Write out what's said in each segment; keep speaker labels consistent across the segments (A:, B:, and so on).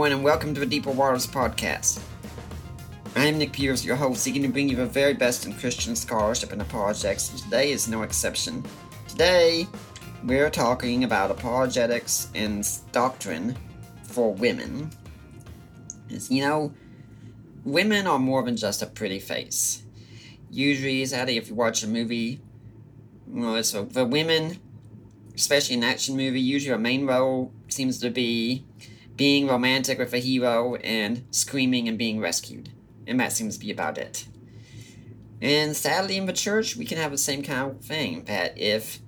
A: Everyone, and welcome to the Deeper Waters podcast. I am Nick Peters, your host, seeking to bring you the very best in Christian scholarship and apologetics, and today is no exception. Today, we're talking about apologetics and doctrine for women. As you know, women are more than just a pretty face. Usually, sadly, if you watch a movie, well, for, for women, especially an action movie, usually a main role seems to be being romantic with a hero and screaming and being rescued. And that seems to be about it. And sadly, in the church, we can have the same kind of thing that if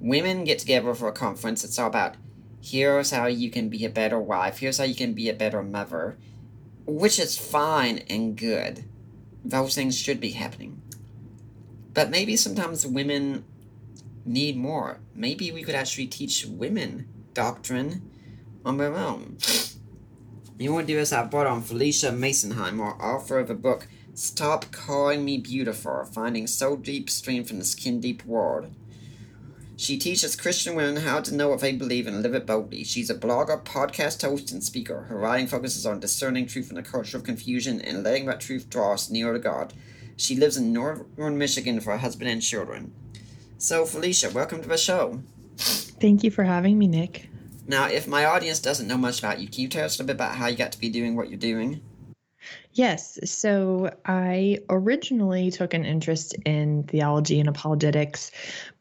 A: women get together for a conference, it's all about here's how you can be a better wife, here's how you can be a better mother, which is fine and good. Those things should be happening. But maybe sometimes women need more. Maybe we could actually teach women doctrine on their own. You want to do this? I brought on Felicia Masonheimer, author of the book Stop Calling Me Beautiful Finding Soul Deep Strength in the Skin Deep World. She teaches Christian women how to know what they believe and live it boldly. She's a blogger, podcast host, and speaker. Her writing focuses on discerning truth in a culture of confusion and letting that truth draw us nearer to God. She lives in northern Michigan with her husband and children. So, Felicia, welcome to the show.
B: Thank you for having me, Nick.
A: Now, if my audience doesn't know much about you, can you tell us a bit about how you got to be doing what you're doing?
B: Yes, so I originally took an interest in theology and apologetics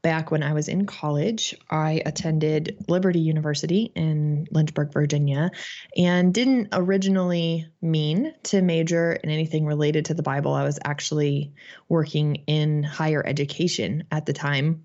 B: back when I was in college. I attended Liberty University in Lynchburg, Virginia, and didn't originally mean to major in anything related to the Bible. I was actually working in higher education at the time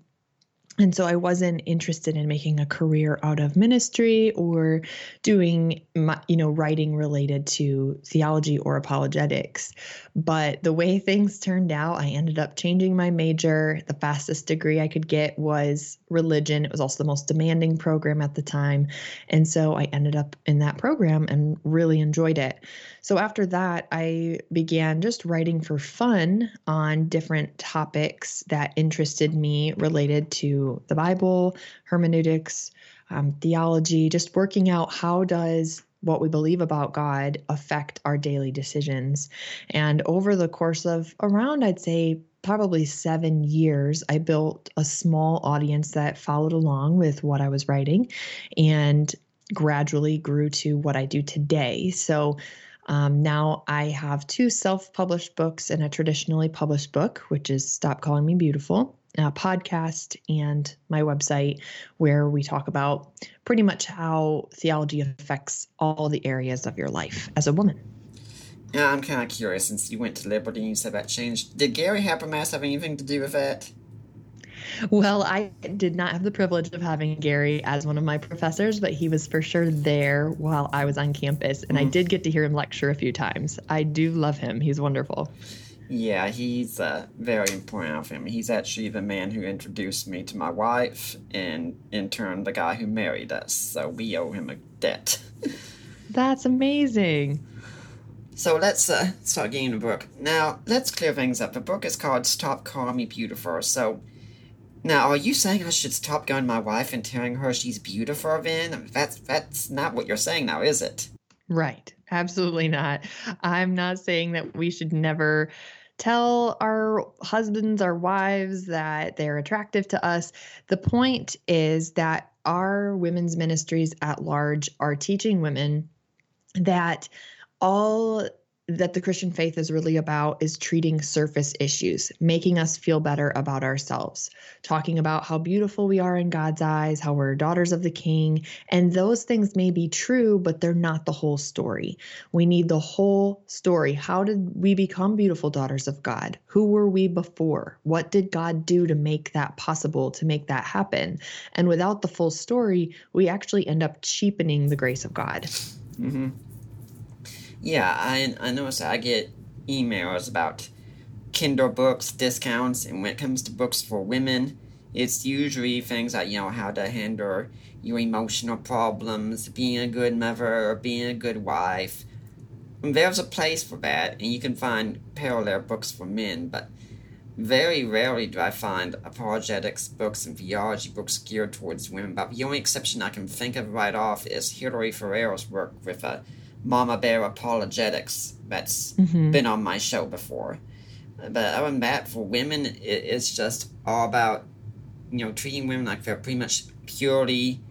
B: and so I wasn't interested in making a career out of ministry or doing, my, you know, writing related to theology or apologetics. But the way things turned out, I ended up changing my major. The fastest degree I could get was religion. It was also the most demanding program at the time. And so I ended up in that program and really enjoyed it. So after that, I began just writing for fun on different topics that interested me related to the Bible, hermeneutics, um, theology, just working out how does what we believe about God affect our daily decisions. And over the course of around, I'd say, probably seven years, I built a small audience that followed along with what I was writing and gradually grew to what I do today. So um, now I have two self published books and a traditionally published book, which is Stop Calling Me Beautiful, a podcast, and my website, where we talk about pretty much how theology affects all the areas of your life as a woman.
A: Yeah, I'm kind of curious since you went to Liberty and you said that changed. Did Gary Habermas have anything to do with that?
B: Well, I did not have the privilege of having Gary as one of my professors, but he was for sure there while I was on campus. And mm. I did get to hear him lecture a few times. I do love him. He's wonderful.
A: Yeah, he's uh, very important of him. He's actually the man who introduced me to my wife, and in turn, the guy who married us. So we owe him a debt.
B: That's amazing.
A: So let's uh, start getting the book. Now, let's clear things up. The book is called Stop Calling Me Beautiful. So, now, are you saying I should stop going my wife and telling her she's beautiful then? That's that's not what you're saying now, is it?
B: Right. Absolutely not. I'm not saying that we should never tell our husbands, our wives that they're attractive to us. The point is that our women's ministries at large are teaching women that all that the Christian faith is really about is treating surface issues, making us feel better about ourselves, talking about how beautiful we are in God's eyes, how we're daughters of the King. And those things may be true, but they're not the whole story. We need the whole story. How did we become beautiful daughters of God? Who were we before? What did God do to make that possible, to make that happen? And without the full story, we actually end up cheapening the grace of God.
A: Mm-hmm. Yeah, I I notice I get emails about Kindle books discounts, and when it comes to books for women, it's usually things like you know how to handle your emotional problems, being a good mother, or being a good wife. And there's a place for that, and you can find parallel books for men, but very rarely do I find apologetics books and theology books geared towards women. But the only exception I can think of right off is Hillary Ferrer's work with a Mama Bear Apologetics that's mm-hmm. been on my show before. But other than that, for women, it, it's just all about, you know, treating women like they're pretty much purely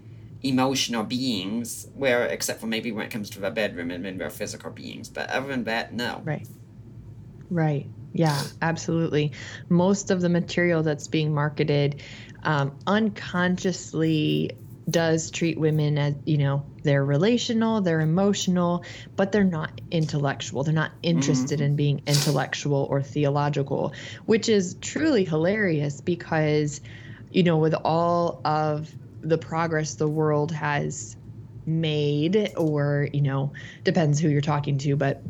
A: emotional beings, where, except for maybe when it comes to the bedroom and then they're physical beings. But other than that, no.
B: Right. Right. Yeah, absolutely. Most of the material that's being marketed um, unconsciously does treat women as you know they're relational they're emotional but they're not intellectual they're not interested mm-hmm. in being intellectual or theological which is truly hilarious because you know with all of the progress the world has made or you know depends who you're talking to but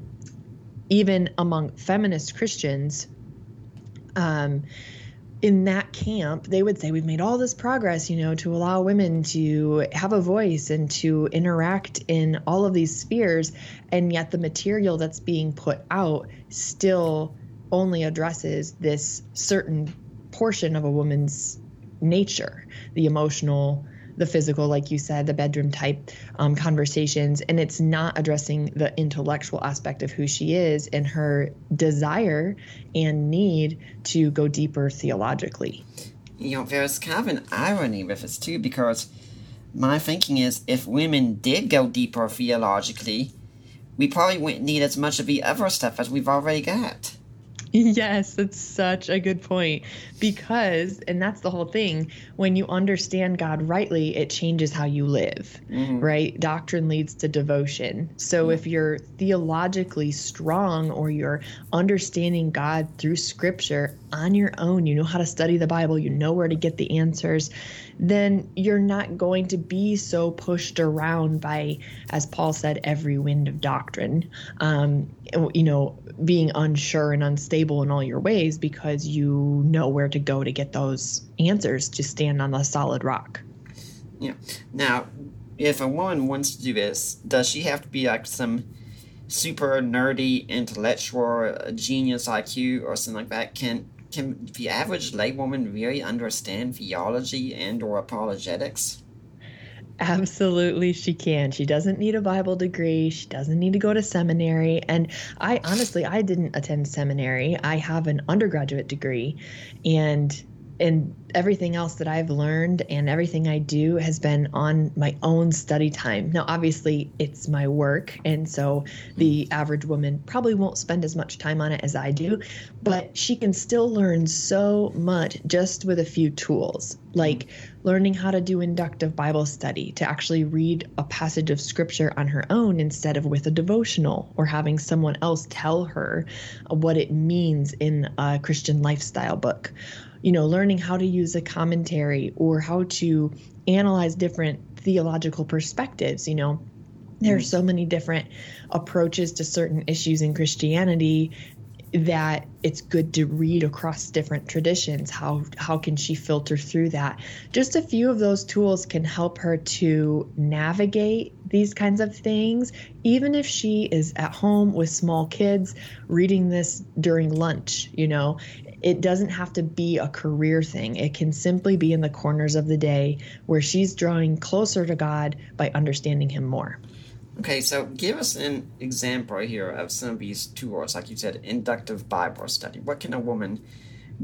B: even among feminist christians um in that camp, they would say, We've made all this progress, you know, to allow women to have a voice and to interact in all of these spheres. And yet the material that's being put out still only addresses this certain portion of a woman's nature the emotional, the physical, like you said, the bedroom type um, conversations, and it's not addressing the intellectual aspect of who she is and her desire and need to go deeper theologically.
A: You know, there's kind of an irony with this too, because my thinking is if women did go deeper theologically, we probably wouldn't need as much of the other stuff as we've already got.
B: Yes, that's such a good point. Because, and that's the whole thing, when you understand God rightly, it changes how you live, mm-hmm. right? Doctrine leads to devotion. So mm-hmm. if you're theologically strong or you're understanding God through scripture on your own, you know how to study the Bible, you know where to get the answers, then you're not going to be so pushed around by, as Paul said, every wind of doctrine. Um, you know, being unsure and unstable in all your ways because you know where to go to get those answers to stand on the solid rock.
A: Yeah. Now, if a woman wants to do this, does she have to be like some super nerdy intellectual genius IQ or something like that? Can can the average laywoman really understand theology and or apologetics?
B: Absolutely, she can. She doesn't need a Bible degree. She doesn't need to go to seminary. And I honestly, I didn't attend seminary. I have an undergraduate degree, and and everything else that I've learned and everything I do has been on my own study time. Now, obviously, it's my work, and so the average woman probably won't spend as much time on it as I do, but she can still learn so much just with a few tools, like learning how to do inductive Bible study, to actually read a passage of scripture on her own instead of with a devotional, or having someone else tell her what it means in a Christian lifestyle book you know, learning how to use a commentary or how to analyze different theological perspectives, you know. There are mm. so many different approaches to certain issues in Christianity that it's good to read across different traditions how how can she filter through that just a few of those tools can help her to navigate these kinds of things even if she is at home with small kids reading this during lunch you know it doesn't have to be a career thing. It can simply be in the corners of the day where she's drawing closer to God by understanding Him more.
A: Okay, so give us an example here of some of these tools, like you said, inductive Bible study. What can a woman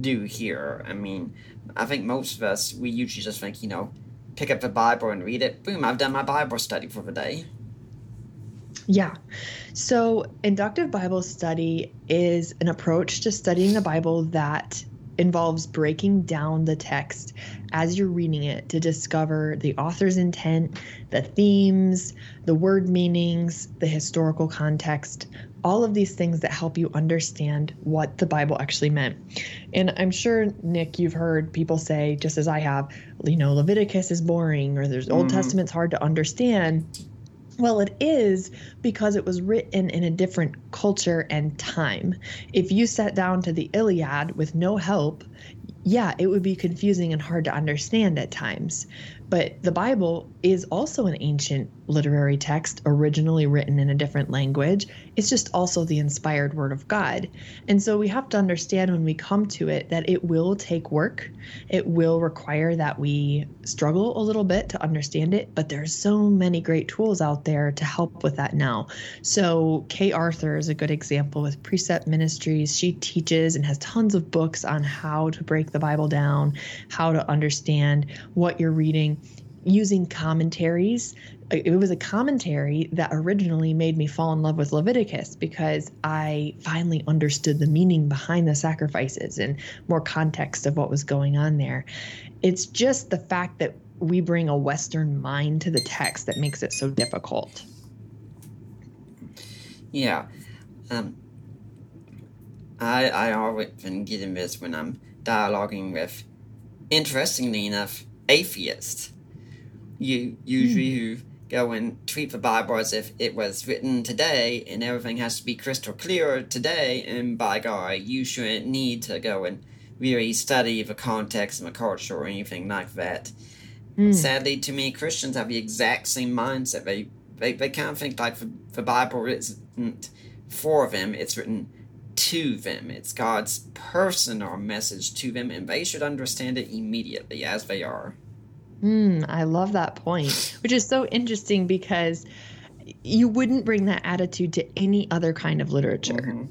A: do here? I mean, I think most of us, we usually just think, you know, pick up the Bible and read it. Boom, I've done my Bible study for the day.
B: Yeah. So, inductive Bible study is an approach to studying the Bible that involves breaking down the text as you're reading it to discover the author's intent, the themes, the word meanings, the historical context, all of these things that help you understand what the Bible actually meant. And I'm sure, Nick, you've heard people say, just as I have, you know, Leviticus is boring or there's Old mm-hmm. Testament's hard to understand. Well, it is because it was written in a different culture and time. If you sat down to the Iliad with no help, yeah, it would be confusing and hard to understand at times. But the Bible is also an ancient literary text, originally written in a different language. It's just also the inspired word of God. And so we have to understand when we come to it that it will take work. It will require that we struggle a little bit to understand it, but there's so many great tools out there to help with that now. So Kay Arthur is a good example with Precept Ministries. She teaches and has tons of books on how to break the Bible down, how to understand what you're reading using commentaries. It was a commentary that originally made me fall in love with Leviticus because I finally understood the meaning behind the sacrifices and more context of what was going on there. It's just the fact that we bring a Western mind to the text that makes it so difficult.
A: Yeah. Um, I, I always been getting this when I'm dialoguing with, interestingly enough, atheists you usually mm. go and treat the Bible as if it was written today and everything has to be crystal clear today, and by God, you shouldn't need to go and really study the context and the culture or anything like that. Mm. Sadly, to me, Christians have the exact same mindset. They they, they kind of think like the, the Bible isn't for them, it's written to them. It's God's personal message to them, and they should understand it immediately as they are.
B: Mm, I love that point, which is so interesting because you wouldn't bring that attitude to any other kind of literature. Mm-hmm.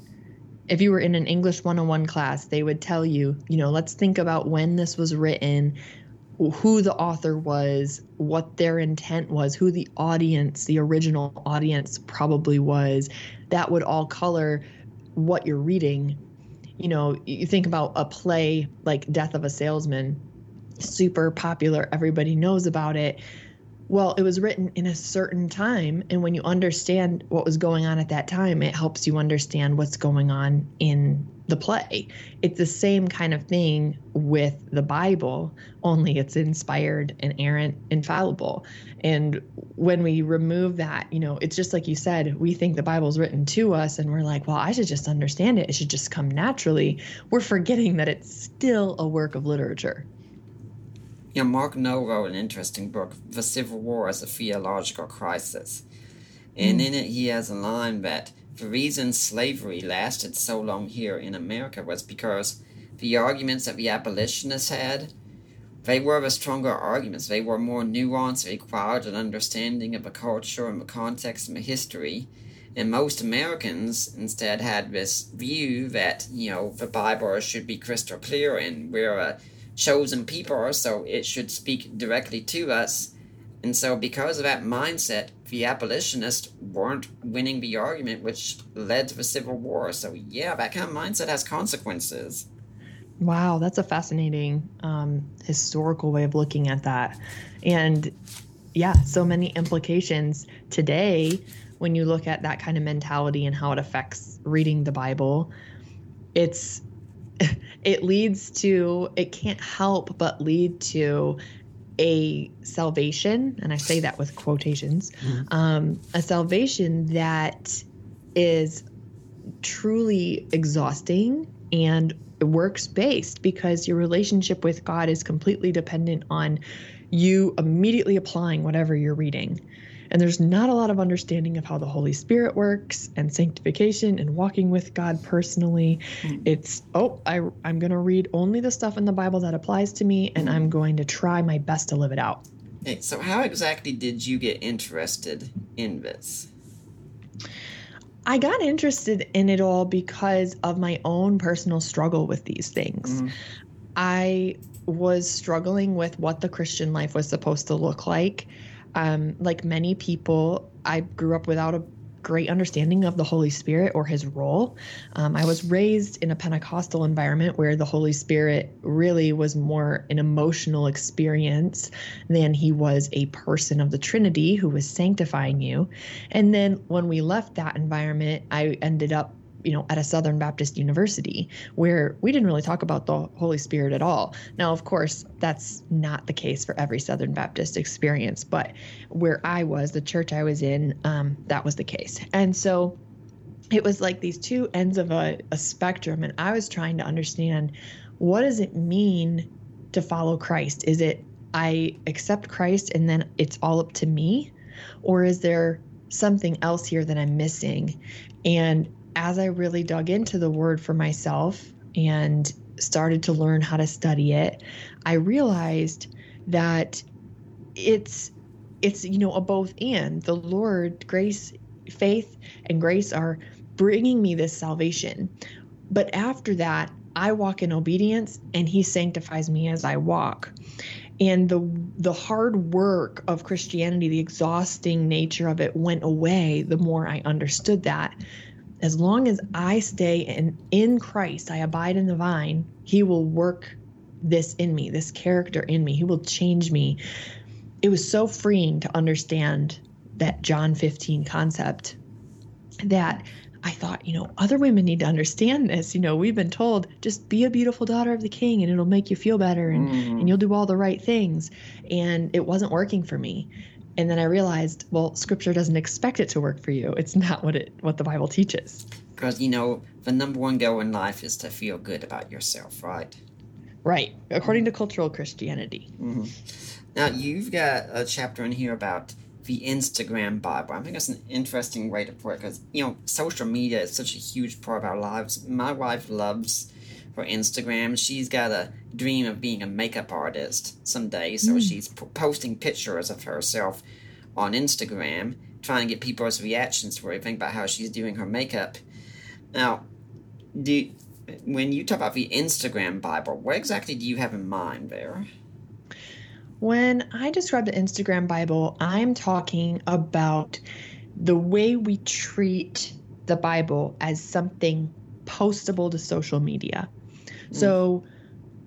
B: If you were in an English 101 class, they would tell you, you know, let's think about when this was written, who the author was, what their intent was, who the audience, the original audience probably was. That would all color what you're reading. You know, you think about a play like Death of a Salesman super popular, everybody knows about it. Well, it was written in a certain time. And when you understand what was going on at that time, it helps you understand what's going on in the play. It's the same kind of thing with the Bible, only it's inspired, and inerrant, infallible. And when we remove that, you know, it's just like you said, we think the Bible's written to us and we're like, well, I should just understand it. It should just come naturally. We're forgetting that it's still a work of literature.
A: You know, Mark Noll wrote an interesting book, The Civil War as a Theological Crisis. And mm. in it, he has a line that the reason slavery lasted so long here in America was because the arguments that the abolitionists had, they were the stronger arguments. They were more nuanced, they required an understanding of the culture and the context and the history. And most Americans instead had this view that, you know, the Bible should be crystal clear and we're a chosen people, so it should speak directly to us. And so, because of that mindset, the abolitionists weren't winning the argument, which led to the Civil War. So, yeah, that kind of mindset has consequences.
B: Wow, that's a fascinating um, historical way of looking at that. And yeah, so many implications today when you look at that kind of mentality and how it affects reading the Bible. It's it leads to it can't help but lead to a salvation and i say that with quotations mm-hmm. um, a salvation that is truly exhausting and works based because your relationship with god is completely dependent on you immediately applying whatever you're reading and there's not a lot of understanding of how the Holy Spirit works and sanctification and walking with God personally. Mm. It's, oh, I, I'm going to read only the stuff in the Bible that applies to me, and I'm going to try my best to live it out.
A: Hey, so, how exactly did you get interested in this?
B: I got interested in it all because of my own personal struggle with these things. Mm. I was struggling with what the Christian life was supposed to look like um, like many people, I grew up without a great understanding of the Holy Spirit or his role. Um, I was raised in a Pentecostal environment where the Holy Spirit really was more an emotional experience than he was a person of the Trinity who was sanctifying you. And then when we left that environment, I ended up you know, at a Southern Baptist university where we didn't really talk about the Holy Spirit at all. Now, of course, that's not the case for every Southern Baptist experience, but where I was, the church I was in, um, that was the case. And so it was like these two ends of a, a spectrum, and I was trying to understand what does it mean to follow Christ? Is it I accept Christ and then it's all up to me? Or is there something else here that I'm missing? And as I really dug into the word for myself and started to learn how to study it, I realized that it's it's you know a both and the Lord grace faith and grace are bringing me this salvation. But after that, I walk in obedience and he sanctifies me as I walk. And the the hard work of Christianity, the exhausting nature of it went away the more I understood that as long as I stay in, in Christ, I abide in the vine, He will work this in me, this character in me. He will change me. It was so freeing to understand that John 15 concept that I thought, you know, other women need to understand this. You know, we've been told just be a beautiful daughter of the king and it'll make you feel better and, mm. and you'll do all the right things. And it wasn't working for me and then I realized, well, scripture doesn't expect it to work for you. It's not what it what the Bible teaches.
A: Because you know, the number one goal in life is to feel good about yourself, right?
B: Right, according to cultural Christianity.
A: Mm-hmm. Now you've got a chapter in here about the Instagram Bible. I think that's an interesting way to put it because you know social media is such a huge part of our lives. My wife loves for Instagram. She's got a dream of being a makeup artist someday, so mm. she's p- posting pictures of herself on Instagram, trying to get people's reactions for everything about how she's doing her makeup. Now, do when you talk about the Instagram Bible, what exactly do you have in mind there?
B: When I describe the Instagram Bible, I'm talking about the way we treat the Bible as something postable to social media. So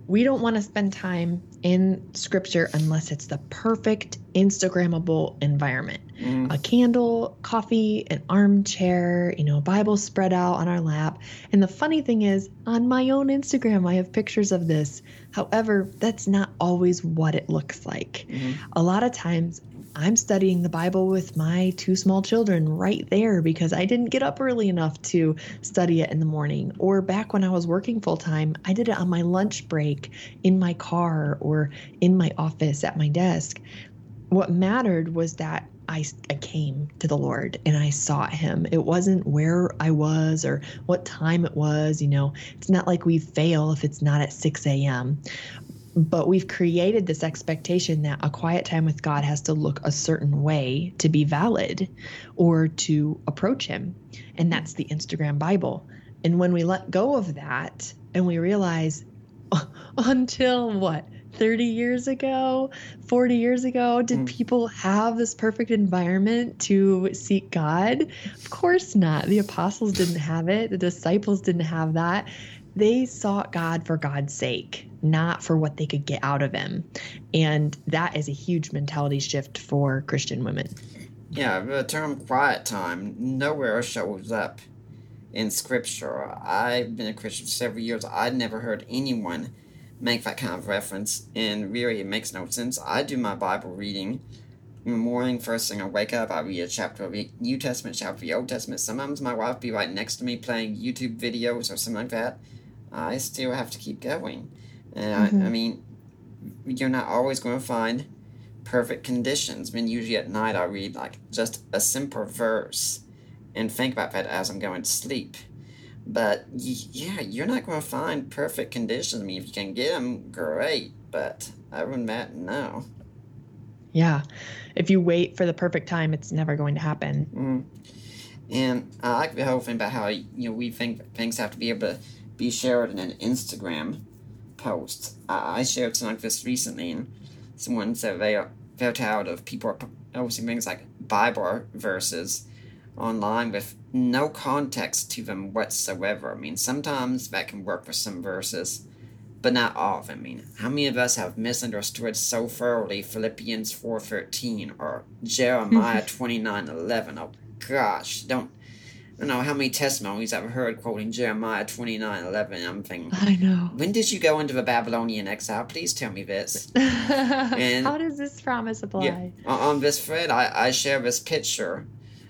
B: we don't want to spend time in scripture unless it's the perfect Instagrammable environment. Mm. A candle, coffee, an armchair, you know, a Bible spread out on our lap. And the funny thing is, on my own Instagram, I have pictures of this. However, that's not always what it looks like. Mm-hmm. A lot of times, I'm studying the Bible with my two small children right there because I didn't get up early enough to study it in the morning. Or back when I was working full time, I did it on my lunch break in my car or in my office at my desk. What mattered was that I, I came to the Lord and I sought him. It wasn't where I was or what time it was. You know, it's not like we fail if it's not at 6 a.m but we've created this expectation that a quiet time with God has to look a certain way to be valid or to approach Him. And that's the Instagram Bible. And when we let go of that and we realize until what, 30 years ago, 40 years ago, did mm. people have this perfect environment to seek God? Of course not. The apostles didn't have it, the disciples didn't have that. They sought God for God's sake not for what they could get out of him. And that is a huge mentality shift for Christian women.
A: Yeah, the term quiet time nowhere shows up in scripture. I've been a Christian for several years. I'd never heard anyone make that kind of reference, and really it makes no sense. I do my Bible reading in the morning, first thing I wake up, I read a chapter of the New Testament, chapter of the Old Testament. Sometimes my wife be right next to me playing YouTube videos or something like that. I still have to keep going. And mm-hmm. I, I mean, you're not always going to find perfect conditions. I mean, usually at night I read like just a simple verse and think about that as I'm going to sleep. But yeah, you're not going to find perfect conditions. I mean, if you can get them, great. But other than that, no.
B: Yeah. If you wait for the perfect time, it's never going to happen.
A: Mm. And I like the whole thing about how, you know, we think things have to be able to be shared in an Instagram post. I, I shared something like this recently, and someone said they are very tired of people posting things like Bible verses online with no context to them whatsoever. I mean, sometimes that can work for some verses, but not all of them. I mean, how many of us have misunderstood so thoroughly Philippians 4.13 or Jeremiah 29.11? Oh gosh, don't I don't know how many testimonies I've heard quoting Jeremiah 29.11. I'm thinking,
B: I know.
A: when did you go into the Babylonian exile? Please tell me this.
B: How does this promise apply?
A: Yeah. On, on this thread, I, I share this picture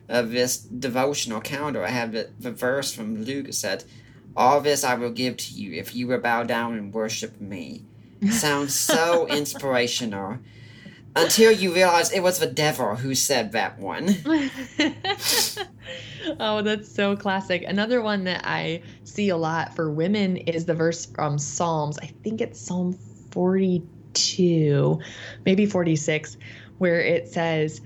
A: of this devotional calendar. I have the, the verse from Luke that said, All this I will give to you if you will bow down and worship me. Sounds so inspirational. Until you realize it was the devil who said that one.
B: oh, that's so classic. Another one that I see a lot for women is the verse from Psalms. I think it's Psalm 42, maybe 46, where it says,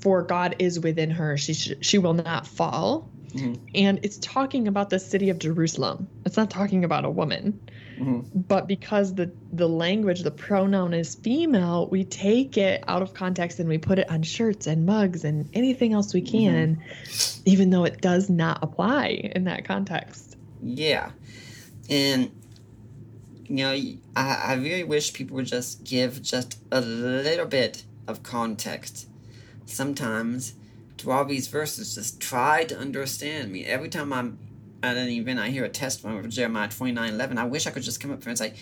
B: For God is within her, she, sh- she will not fall. Mm-hmm. And it's talking about the city of Jerusalem. It's not talking about a woman. Mm-hmm. But because the the language, the pronoun is female, we take it out of context and we put it on shirts and mugs and anything else we mm-hmm. can, mm-hmm. even though it does not apply in that context.
A: Yeah, and you know, I, I really wish people would just give just a little bit of context. Sometimes to all these verses, just try to understand me. Every time I'm at an event, I hear a testimony of Jeremiah twenty nine eleven. I wish I could just come up here and say,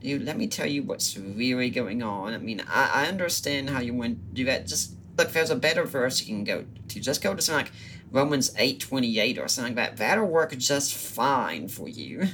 A: dude, let me tell you what's really going on. I mean, I, I understand how you want to do that. Just look, there's a better verse you can go to. Just go to something like Romans eight twenty eight or something like that. That'll work just fine for you.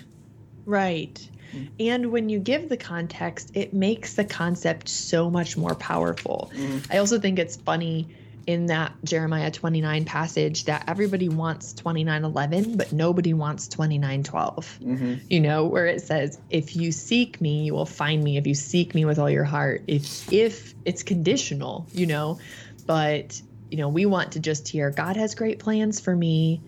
B: Right. Mm. And when you give the context, it makes the concept so much more powerful. Mm. I also think it's funny in that Jeremiah 29 passage that everybody wants 29:11 but nobody wants 29:12. Mm-hmm. You know, where it says if you seek me, you will find me if you seek me with all your heart. If if it's conditional, you know, but you know, we want to just hear God has great plans for me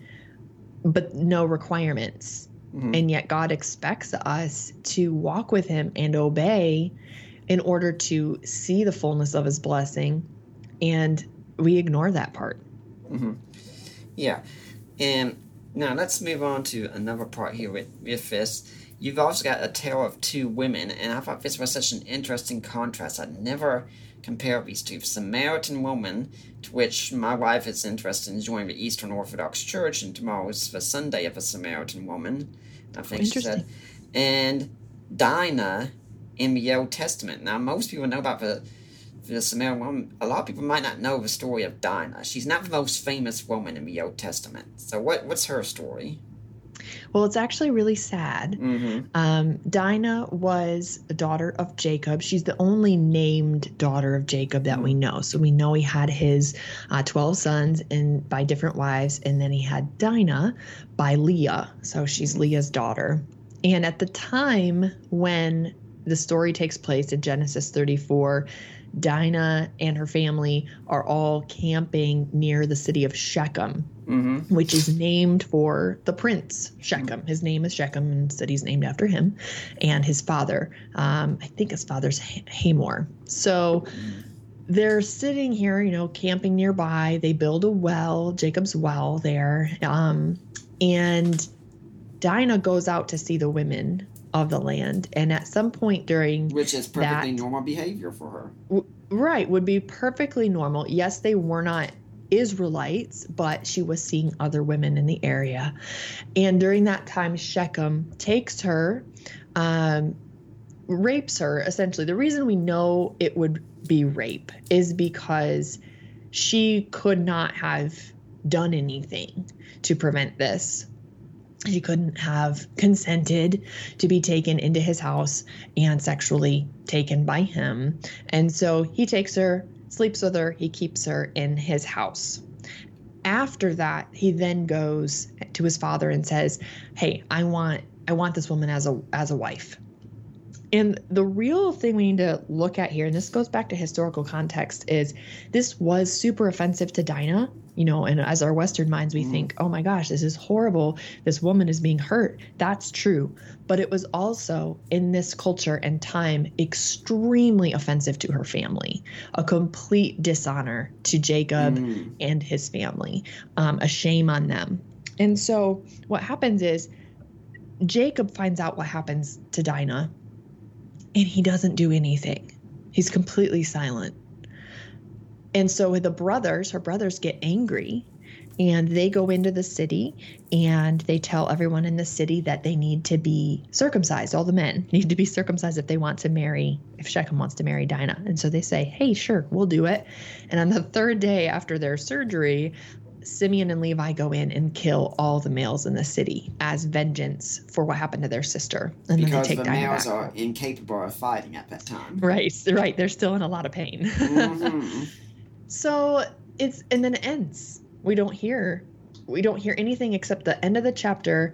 B: but no requirements. Mm-hmm. And yet God expects us to walk with him and obey in order to see the fullness of his blessing and we ignore that part.
A: Mm-hmm. Yeah, and now let's move on to another part here with, with this. You've also got a tale of two women, and I thought this was such an interesting contrast. I'd never compare these two. Samaritan woman, to which my wife is interested in joining the Eastern Orthodox Church, and tomorrow is the Sunday of the Samaritan woman, I think she said. And Dinah in the Old Testament. Now, most people know about the the Samaritan woman, a lot of people might not know the story of Dinah. She's not the most famous woman in the Old Testament. So, what what's her story?
B: Well, it's actually really sad.
A: Mm-hmm.
B: Um, Dinah was a daughter of Jacob. She's the only named daughter of Jacob that mm-hmm. we know. So we know he had his uh, 12 sons and by different wives, and then he had Dinah by Leah. So she's Leah's daughter. And at the time when the story takes place in Genesis 34, Dinah and her family are all camping near the city of Shechem,
A: mm-hmm.
B: which is named for the prince Shechem. His name is Shechem, and the city's named after him, and his father. Um, I think his father's Hamor. So. They're sitting here, you know, camping nearby. They build a well, Jacob's well there. Um, and Dinah goes out to see the women of the land. And at some point during
A: which is perfectly that, normal behavior for her,
B: w- right, would be perfectly normal. Yes, they were not Israelites, but she was seeing other women in the area. And during that time, Shechem takes her, um, rapes her. Essentially, the reason we know it would be rape is because she could not have done anything to prevent this she couldn't have consented to be taken into his house and sexually taken by him. And so he takes her, sleeps with her, he keeps her in his house. After that, he then goes to his father and says, "Hey, I want I want this woman as a as a wife." And the real thing we need to look at here, and this goes back to historical context, is this was super offensive to Dinah. You know, and as our Western minds, we mm. think, oh my gosh, this is horrible. This woman is being hurt. That's true. But it was also in this culture and time extremely offensive to her family, a complete dishonor to Jacob mm. and his family, um, a shame on them. And so what happens is Jacob finds out what happens to Dinah and he doesn't do anything. He's completely silent. And so the brothers, her brothers get angry and they go into the city and they tell everyone in the city that they need to be circumcised. All the men need to be circumcised if they want to marry, if Shechem wants to marry Dinah. And so they say, hey, sure, we'll do it. And on the third day after their surgery, Simeon and Levi go in and kill all the males in the city as vengeance for what happened to their sister.
A: And because then they take the males back. are incapable of fighting at that time.
B: Right, right. They're still in a lot of pain. Mm-hmm. so it's and then it ends. We don't hear we don't hear anything except the end of the chapter.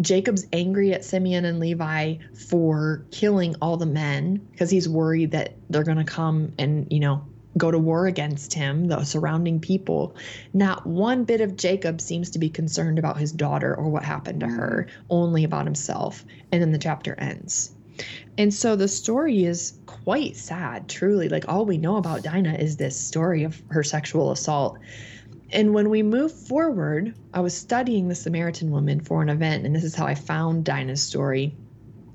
B: Jacob's angry at Simeon and Levi for killing all the men because he's worried that they're going to come and, you know, go to war against him, the surrounding people. Not one bit of Jacob seems to be concerned about his daughter or what happened to her, only about himself. And then the chapter ends. And so the story is quite sad, truly. Like all we know about Dinah is this story of her sexual assault. And when we move forward, I was studying the Samaritan woman for an event, and this is how I found Dinah's story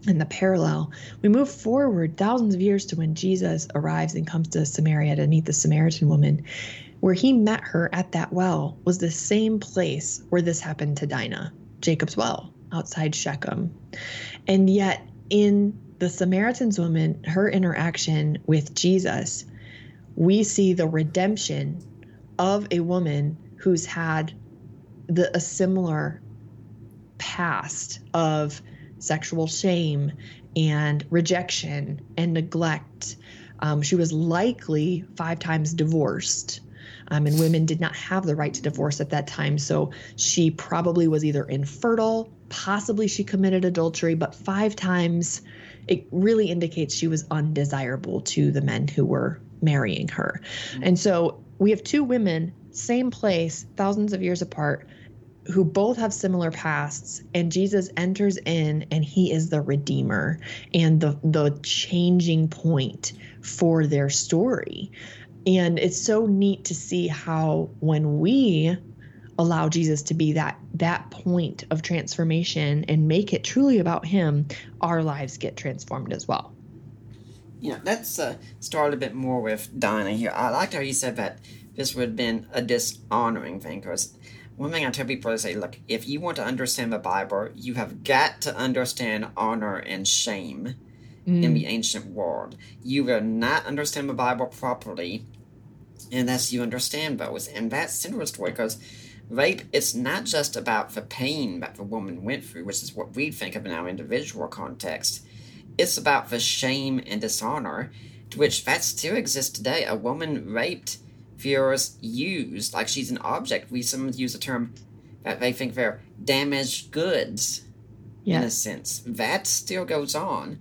B: and the parallel, we move forward thousands of years to when Jesus arrives and comes to Samaria to meet the Samaritan woman. Where he met her at that well was the same place where this happened to Dinah, Jacob's well outside Shechem. And yet, in the Samaritan's woman, her interaction with Jesus, we see the redemption of a woman who's had the, a similar past of sexual shame and rejection and neglect. Um, she was likely five times divorced. Um, and women did not have the right to divorce at that time. So she probably was either infertile, possibly she committed adultery, but five times it really indicates she was undesirable to the men who were marrying her. And so we have two women, same place, thousands of years apart, who both have similar pasts and Jesus enters in and he is the redeemer and the the changing point for their story. And it's so neat to see how when we allow Jesus to be that that point of transformation and make it truly about him, our lives get transformed as well.
A: Yeah, let's uh, start a bit more with Dinah here. I liked how you said that this would have been a dishonoring thing because one thing I tell people is say, look, if you want to understand the Bible, you have got to understand honor and shame mm. in the ancient world. You will not understand the Bible properly unless you understand those. And that's story because rape it's not just about the pain that the woman went through, which is what we think of in our individual context. It's about the shame and dishonor to which that still exists today. A woman raped feels used like she's an object. We sometimes use the term that they think they're damaged goods yes. in a sense. That still goes on.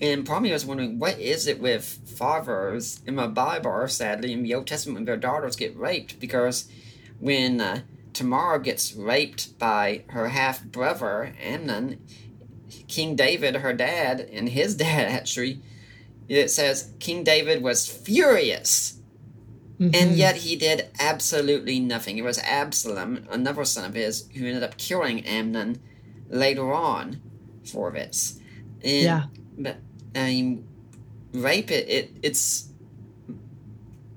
A: And probably I was wondering, what is it with fathers in the Bible, sadly, in the Old Testament, when their daughters get raped? Because when uh, Tamar gets raped by her half brother, Amnon, King David, her dad, and his dad actually, it says King David was furious Mm-hmm. And yet he did absolutely nothing. It was Absalom, another son of his, who ended up killing Amnon later on for this. And, yeah. But I mean, rape it, it it's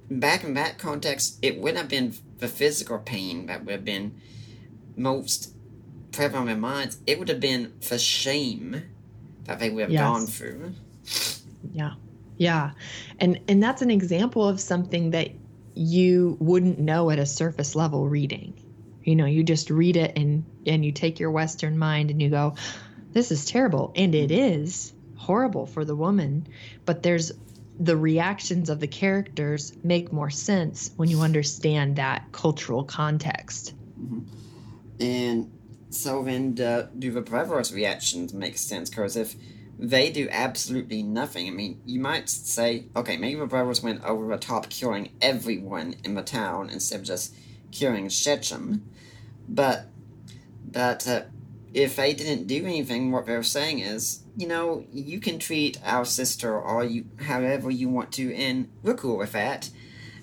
A: back in that context, it wouldn't have been the physical pain that would have been most prevalent in minds. It would have been the shame that they would have yes. gone through.
B: Yeah. Yeah. And and that's an example of something that you wouldn't know at a surface level reading. You know, you just read it and and you take your western mind and you go, this is terrible and it is horrible for the woman, but there's the reactions of the characters make more sense when you understand that cultural context.
A: Mm-hmm. And so then, the, do the brother's reactions make sense? Because if they do absolutely nothing. I mean, you might say, okay, maybe the brothers went over the top killing everyone in the town instead of just killing Shechem, but but uh, if they didn't do anything, what they're saying is, you know, you can treat our sister or you however you want to, and we're cool with that.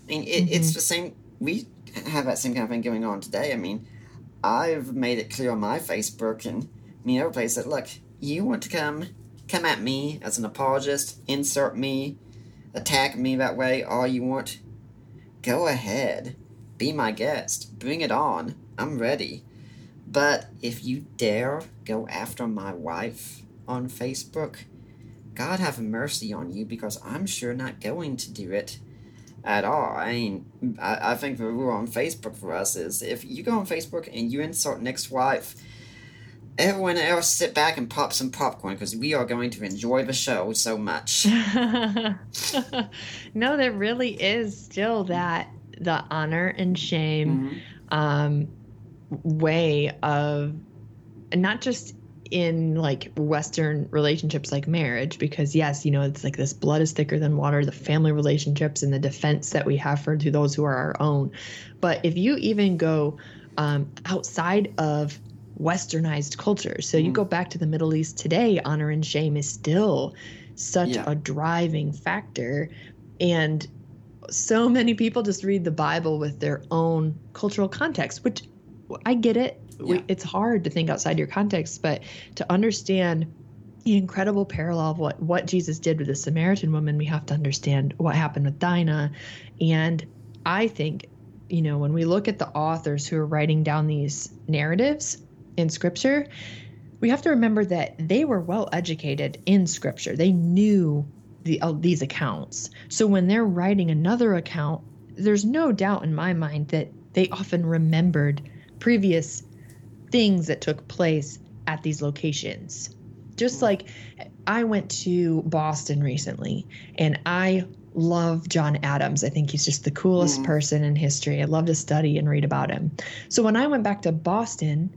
A: I mean, it, mm-hmm. it's the same. We have that same kind of thing going on today. I mean, I've made it clear on my Facebook and me other place that look, you want to come come at me as an apologist, insert me, attack me that way, all you want. Go ahead. Be my guest. Bring it on. I'm ready. But if you dare go after my wife on Facebook, God have mercy on you because I'm sure not going to do it at all. I mean, I, I think the rule on Facebook for us is if you go on Facebook and you insult Nick's wife, everyone else sit back and pop some popcorn because we are going to enjoy the show so much.
B: no, there really is still that the honor and shame mm-hmm. um, way of not just in like western relationships like marriage because yes you know it's like this blood is thicker than water the family relationships and the defense that we have for to those who are our own but if you even go um, outside of westernized culture so mm. you go back to the middle east today honor and shame is still such yeah. a driving factor and so many people just read the bible with their own cultural context which I get it. Yeah. It's hard to think outside your context, but to understand the incredible parallel of what, what Jesus did with the Samaritan woman, we have to understand what happened with Dinah. And I think, you know, when we look at the authors who are writing down these narratives in scripture, we have to remember that they were well educated in scripture. They knew the, uh, these accounts. So when they're writing another account, there's no doubt in my mind that they often remembered previous things that took place at these locations. Just like I went to Boston recently and I love John Adams. I think he's just the coolest mm. person in history. I love to study and read about him. So when I went back to Boston,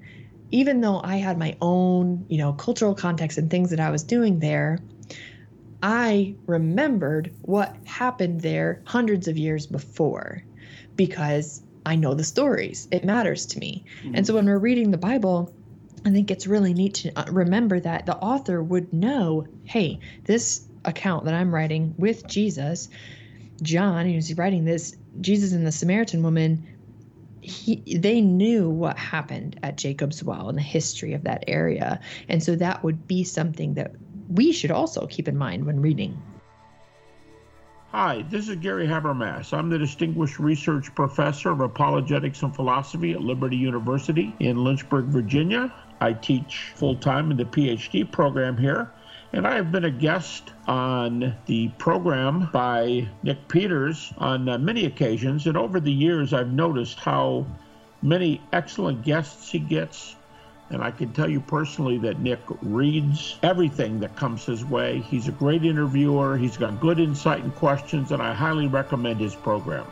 B: even though I had my own, you know, cultural context and things that I was doing there, I remembered what happened there hundreds of years before because I know the stories. It matters to me. Mm-hmm. And so when we're reading the Bible, I think it's really neat to uh, remember that the author would know hey, this account that I'm writing with Jesus, John, who's writing this, Jesus and the Samaritan woman, he, they knew what happened at Jacob's Well and the history of that area. And so that would be something that we should also keep in mind when reading
C: Hi, this is Gary Habermas. I'm the Distinguished Research Professor of Apologetics and Philosophy at Liberty University in Lynchburg, Virginia. I teach full time in the PhD program here, and I have been a guest on the program by Nick Peters on uh, many occasions. And over the years, I've noticed how many excellent guests he gets and I can tell you personally that Nick reads everything that comes his way. He's a great interviewer, he's got good insight and questions, and I highly recommend his program.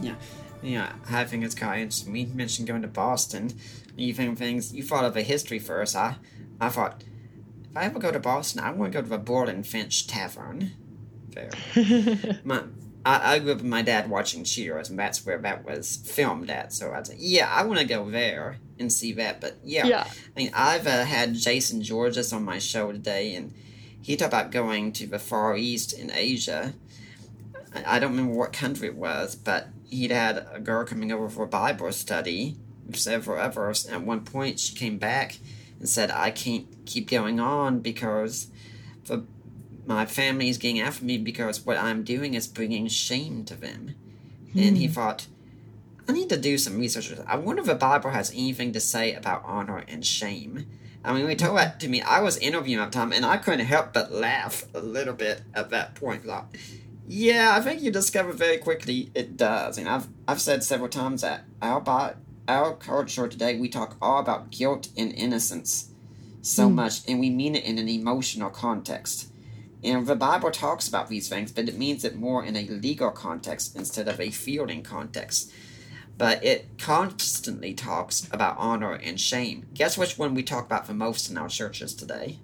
A: Yeah. Yeah, kind of interesting. We mentioned going to Boston. You think things you thought of a history first. I I thought if I ever go to Boston, I want to go to the Bull and Finch Tavern. There. my I, I grew up with my dad watching Cheers, and that's where that was filmed at. So I'd say, yeah, I want to go there and see that. But yeah, yeah. I mean, I've uh, had Jayson Georges on my show today, and he talked about going to the Far East in Asia. I, I don't remember what country it was, but he'd had a girl coming over for a Bible study several others. And at one point, she came back and said, I can't keep going on because the my family is getting after me because what I'm doing is bringing shame to them. And he hmm. thought, I need to do some research. I wonder if the Bible has anything to say about honor and shame. I mean, when he told that to me, I was interviewing at the time, and I couldn't help but laugh a little bit at that point. Like, yeah, I think you discover very quickly it does. And I've I've said several times that our our culture today we talk all about guilt and innocence so mm. much, and we mean it in an emotional context. And the Bible talks about these things, but it means it more in a legal context instead of a feeling context. but it constantly talks about honor and shame. Guess which one we talk about the most in our churches today?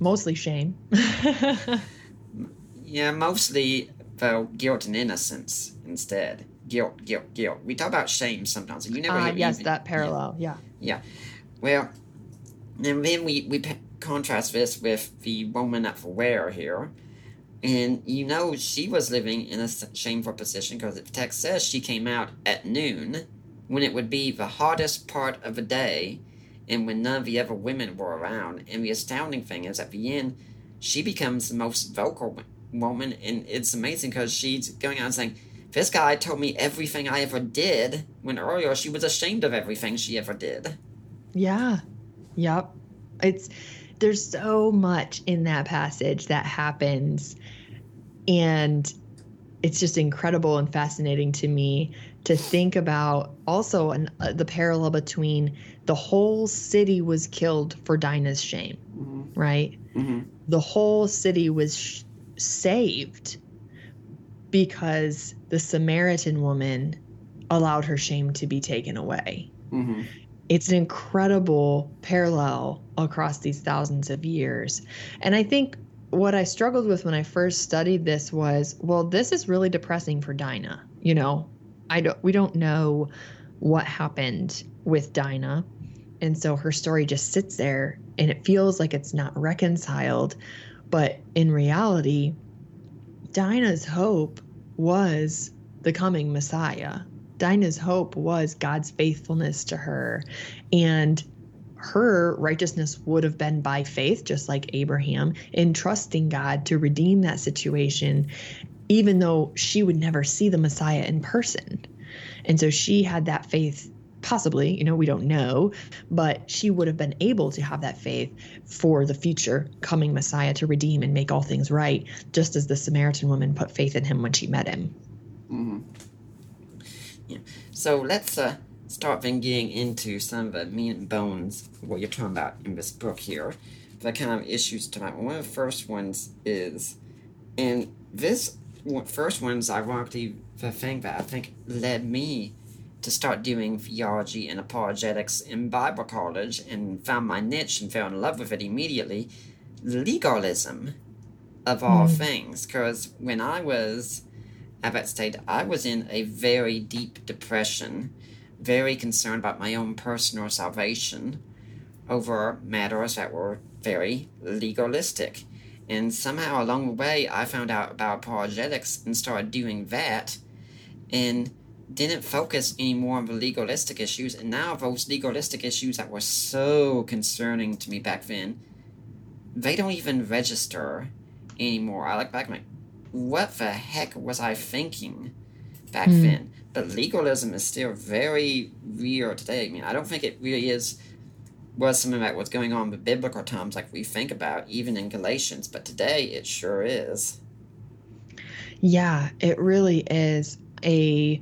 B: Mostly shame.
A: yeah, mostly the guilt and innocence instead. Guilt, guilt, guilt. We talk about shame sometimes. And you never
B: uh, yes,
A: even-
B: that parallel. Yeah.
A: Yeah. Well, and then we, we contrast this with the woman at the where here. And you know, she was living in a shameful position because the text says she came out at noon when it would be the hottest part of the day and when none of the other women were around. And the astounding thing is, at the end, she becomes the most vocal woman. And it's amazing because she's going out and saying, This guy told me everything I ever did, when earlier she was ashamed of everything she ever did.
B: Yeah. Yep. It's there's so much in that passage that happens and it's just incredible and fascinating to me to think about also an, uh, the parallel between the whole city was killed for Dinah's shame, right?
A: Mm-hmm.
B: The whole city was sh- saved because the Samaritan woman allowed her shame to be taken away
A: Mm-hmm.
B: it's an incredible parallel across these thousands of years. And I think what I struggled with when I first studied this was, well, this is really depressing for Dinah. You know, I don't we don't know what happened with Dinah. And so her story just sits there and it feels like it's not reconciled. But in reality, Dinah's hope was the coming Messiah. Dinah's hope was God's faithfulness to her. And her righteousness would have been by faith, just like Abraham, in trusting God to redeem that situation, even though she would never see the Messiah in person. And so she had that faith, possibly, you know, we don't know, but she would have been able to have that faith for the future coming Messiah to redeem and make all things right, just as the Samaritan woman put faith in him when she met him.
A: Mm-hmm. Yeah. So let's uh, start then getting into some of the meat and bones what you're talking about in this book here. The kind of issues tonight. One of the first ones is, and this first one's ironically the thing that I think led me to start doing theology and apologetics in Bible college and found my niche and fell in love with it immediately. Legalism, of all
B: Mm.
A: things, because when I was at that state, I was in a very deep depression, very concerned about my own personal salvation over matters that were very legalistic. And somehow along the way, I found out about apologetics and started doing that and didn't focus anymore on the legalistic issues. And now, those legalistic issues that were so concerning to me back then, they don't even register anymore. I look back and I'm like, what the heck was I thinking back
B: Hmm.
A: then? But legalism is still very real today. I mean, I don't think it really is was something that was going on in biblical times like we think about, even in Galatians, but today it sure is.
B: Yeah, it really is a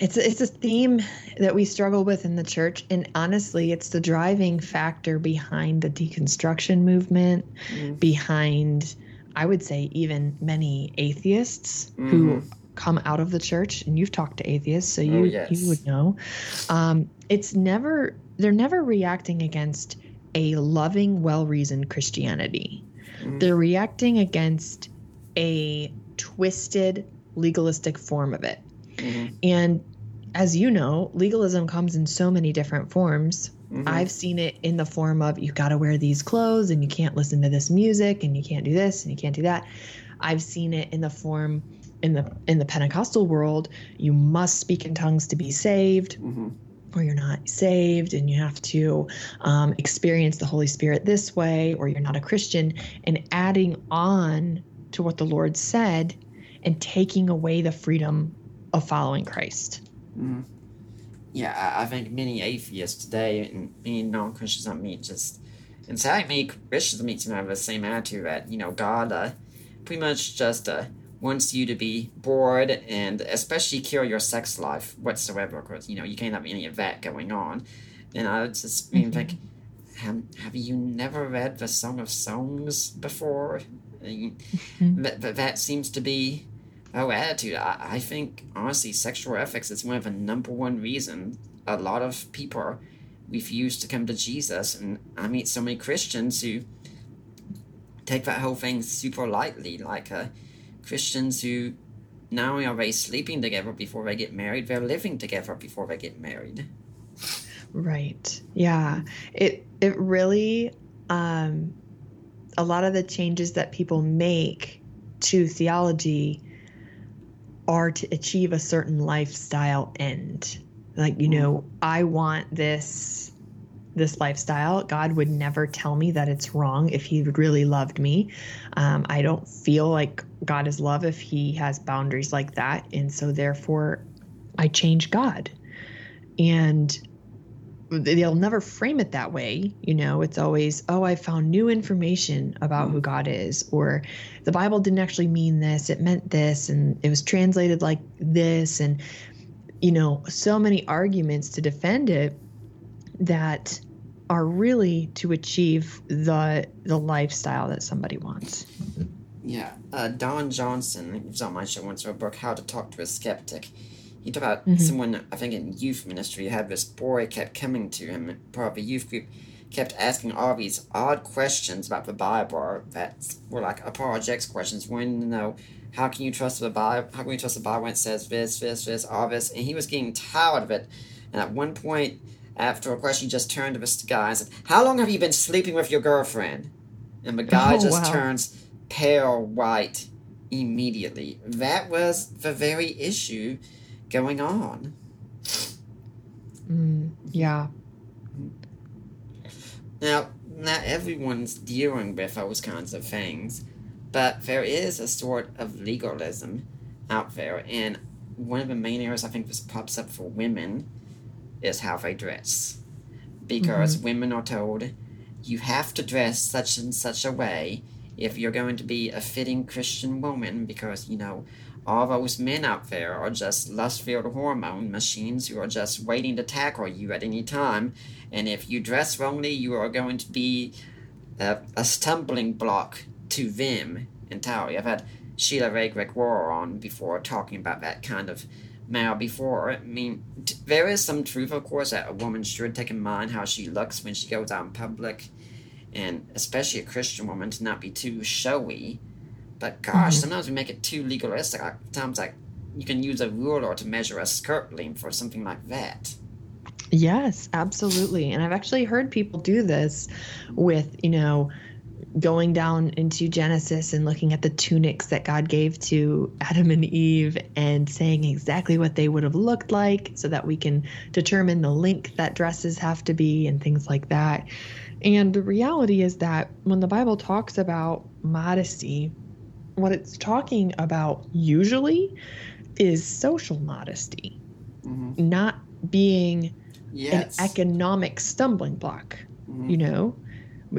B: it's it's a theme that we struggle with in the church and honestly it's the driving factor behind the deconstruction movement
A: Mhm.
B: behind I would say even many atheists who
A: Mhm.
B: come out of the church and you've talked to atheists so
A: Oh,
B: you
A: yes.
B: you would know um, it's never they're never reacting against a loving well-reasoned Christianity
A: Mhm.
B: they're reacting against a twisted legalistic form of it
A: Mhm.
B: and as you know legalism comes in so many different forms
A: Mhm.
B: I've seen it in the form of you've got to wear these clothes and you can't listen to this music and you can't do this and you can't do that. I've seen it in the form in the in the Pentecostal world, you must speak in tongues to be saved
A: Mhm.
B: or you're not saved and you have to um, experience the Holy Spirit this way or you're not a Christian and adding on to what the Lord said and taking away the freedom of following Christ.
A: Mhm. Yeah, I, I think many atheists today and many non Christians I meet just, and sadly, many Christians I meet seem to have the same attitude that, you know, God uh, pretty much just uh, wants you to be bored and especially kill your sex life whatsoever because, you know, you can't have any of that going on. And I would just mean, like, have, have you never read the Song of Songs before? I mean,
B: Mhm.
A: that, that, that seems to be Oh, attitude. I, I think, honestly, sexual ethics is one of the number one reasons a lot of people refuse to come to Jesus. And I meet so many Christians who take that whole thing super lightly, like uh, Christians who only are they sleeping together before they get married, they're living together before they get married.
B: Right. Yeah. It it really um a lot of the changes that people make to theology are to achieve a certain lifestyle end. Like, you know, I want this this lifestyle. God would never tell me that it's wrong if He really loved me. Um, I don't feel like God is love if He has boundaries like that, and so therefore, I change God. And they'll never frame it that way. You know, it's always, oh, I found new information about who God is, or the Bible didn't actually mean this, it meant this, and it was translated like this, and you know, so many arguments to defend it that are really to achieve the the lifestyle that somebody wants.
A: Yeah, uh, Don Johnson, he was on my show once, wrote a book, How to Talk to a Skeptic. He talk about
B: Mhm.
A: someone, I think in youth ministry, who had this boy kept coming to him, part of a youth group, kept asking all these odd questions about the Bible that were like apologetics questions, wanting to know how can you trust the Bible? How can you trust the Bible when it says this, this, this, all this? And he was getting tired of it. And at one point, after a question, he just turned to this guy and said, "How long have you been sleeping with your girlfriend?" And the guy
B: Oh,
A: just
B: wow.
A: turns pale white immediately. That was the very issue going on.
B: Mm, yeah.
A: Now, not everyone's dealing with those kinds of things, but there is a sort of legalism out there, and one of the main areas I think this pops up for women is how they dress. Because women are told you have to dress such and such a way if you're going to be a fitting Christian woman, because, you know, all those men out there are just lust filled hormone machines who are just waiting to tackle you at any time. And if you dress wrongly, you are going to be a, a stumbling block to them entirely. I've had Sheila Wray Gregoire on before talking about that kind of male before. I mean, t- there is some truth, of course, that a woman should take in mind how she looks when she goes out in public, and especially a Christian woman to not be too showy. But gosh,
B: Mhm.
A: sometimes we make it too legalistic. Like, Sometimes, like, you can use a ruler to measure a skirt length or something like that.
B: Yes, absolutely. And I've actually heard people do this with, you know, going down into Genesis and looking at the tunics that God gave to Adam and Eve and saying exactly what they would have looked like so that we can determine the length that dresses have to be and things like that. And the reality is that when the Bible talks about modesty, what it's talking about usually is social modesty,
A: Mm-hmm.
B: not being
A: Yes.
B: an economic stumbling block,
A: Mhm.
B: you know,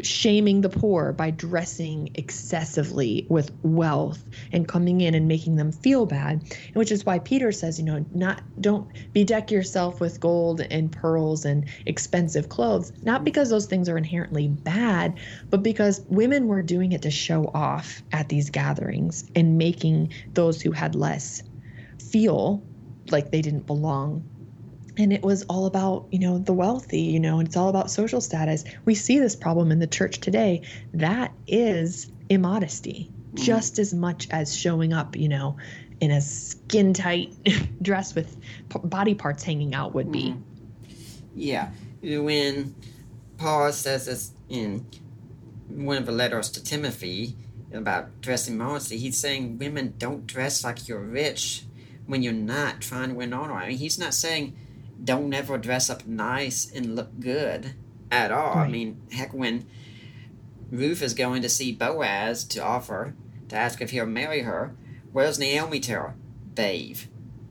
B: shaming the poor by dressing excessively with wealth and coming in and making them feel bad. Which is why Peter says, you know, not don't bedeck yourself with gold and pearls and expensive clothes, not because those things are inherently bad, but because women were doing it to show off at these gatherings and making those who had less feel like they didn't belong and it was all about you know the wealthy you know it's all about social status we see this problem in the church today that is immodesty
A: Mhm.
B: just as much as showing up you know in a skin tight dress with p- body parts hanging out would be
A: Mhm. Yeah, when Paul says this in one of the letters to Timothy about dressing modestly, he's saying women don't dress like you're rich when you're not trying to win honor. I mean, he's not saying don't ever dress up nice and look good at all. I mean, heck, when Ruth is going to see Boaz to offer to ask if he'll marry her, where's Naomi tell her? Babe,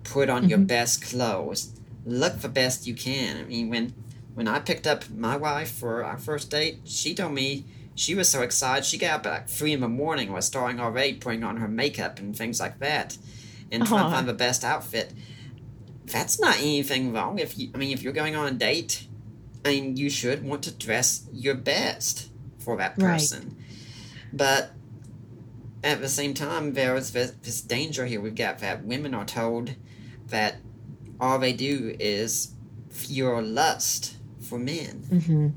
A: put on your
B: Mhm.
A: best clothes look the best you can. I mean, when when I picked up my wife for our first date, she told me she was so excited she got up at like three in the morning, was starting already putting on her makeup and things like that, and trying to find the best outfit. That's not anything wrong. If you, I mean, if you're going on a date, I mean, you should want to dress your best for that
B: Right.
A: person. But at the same time, there is this, this danger here. We've got that women are told that all they do is fuel lust for men.
B: Mm-hmm.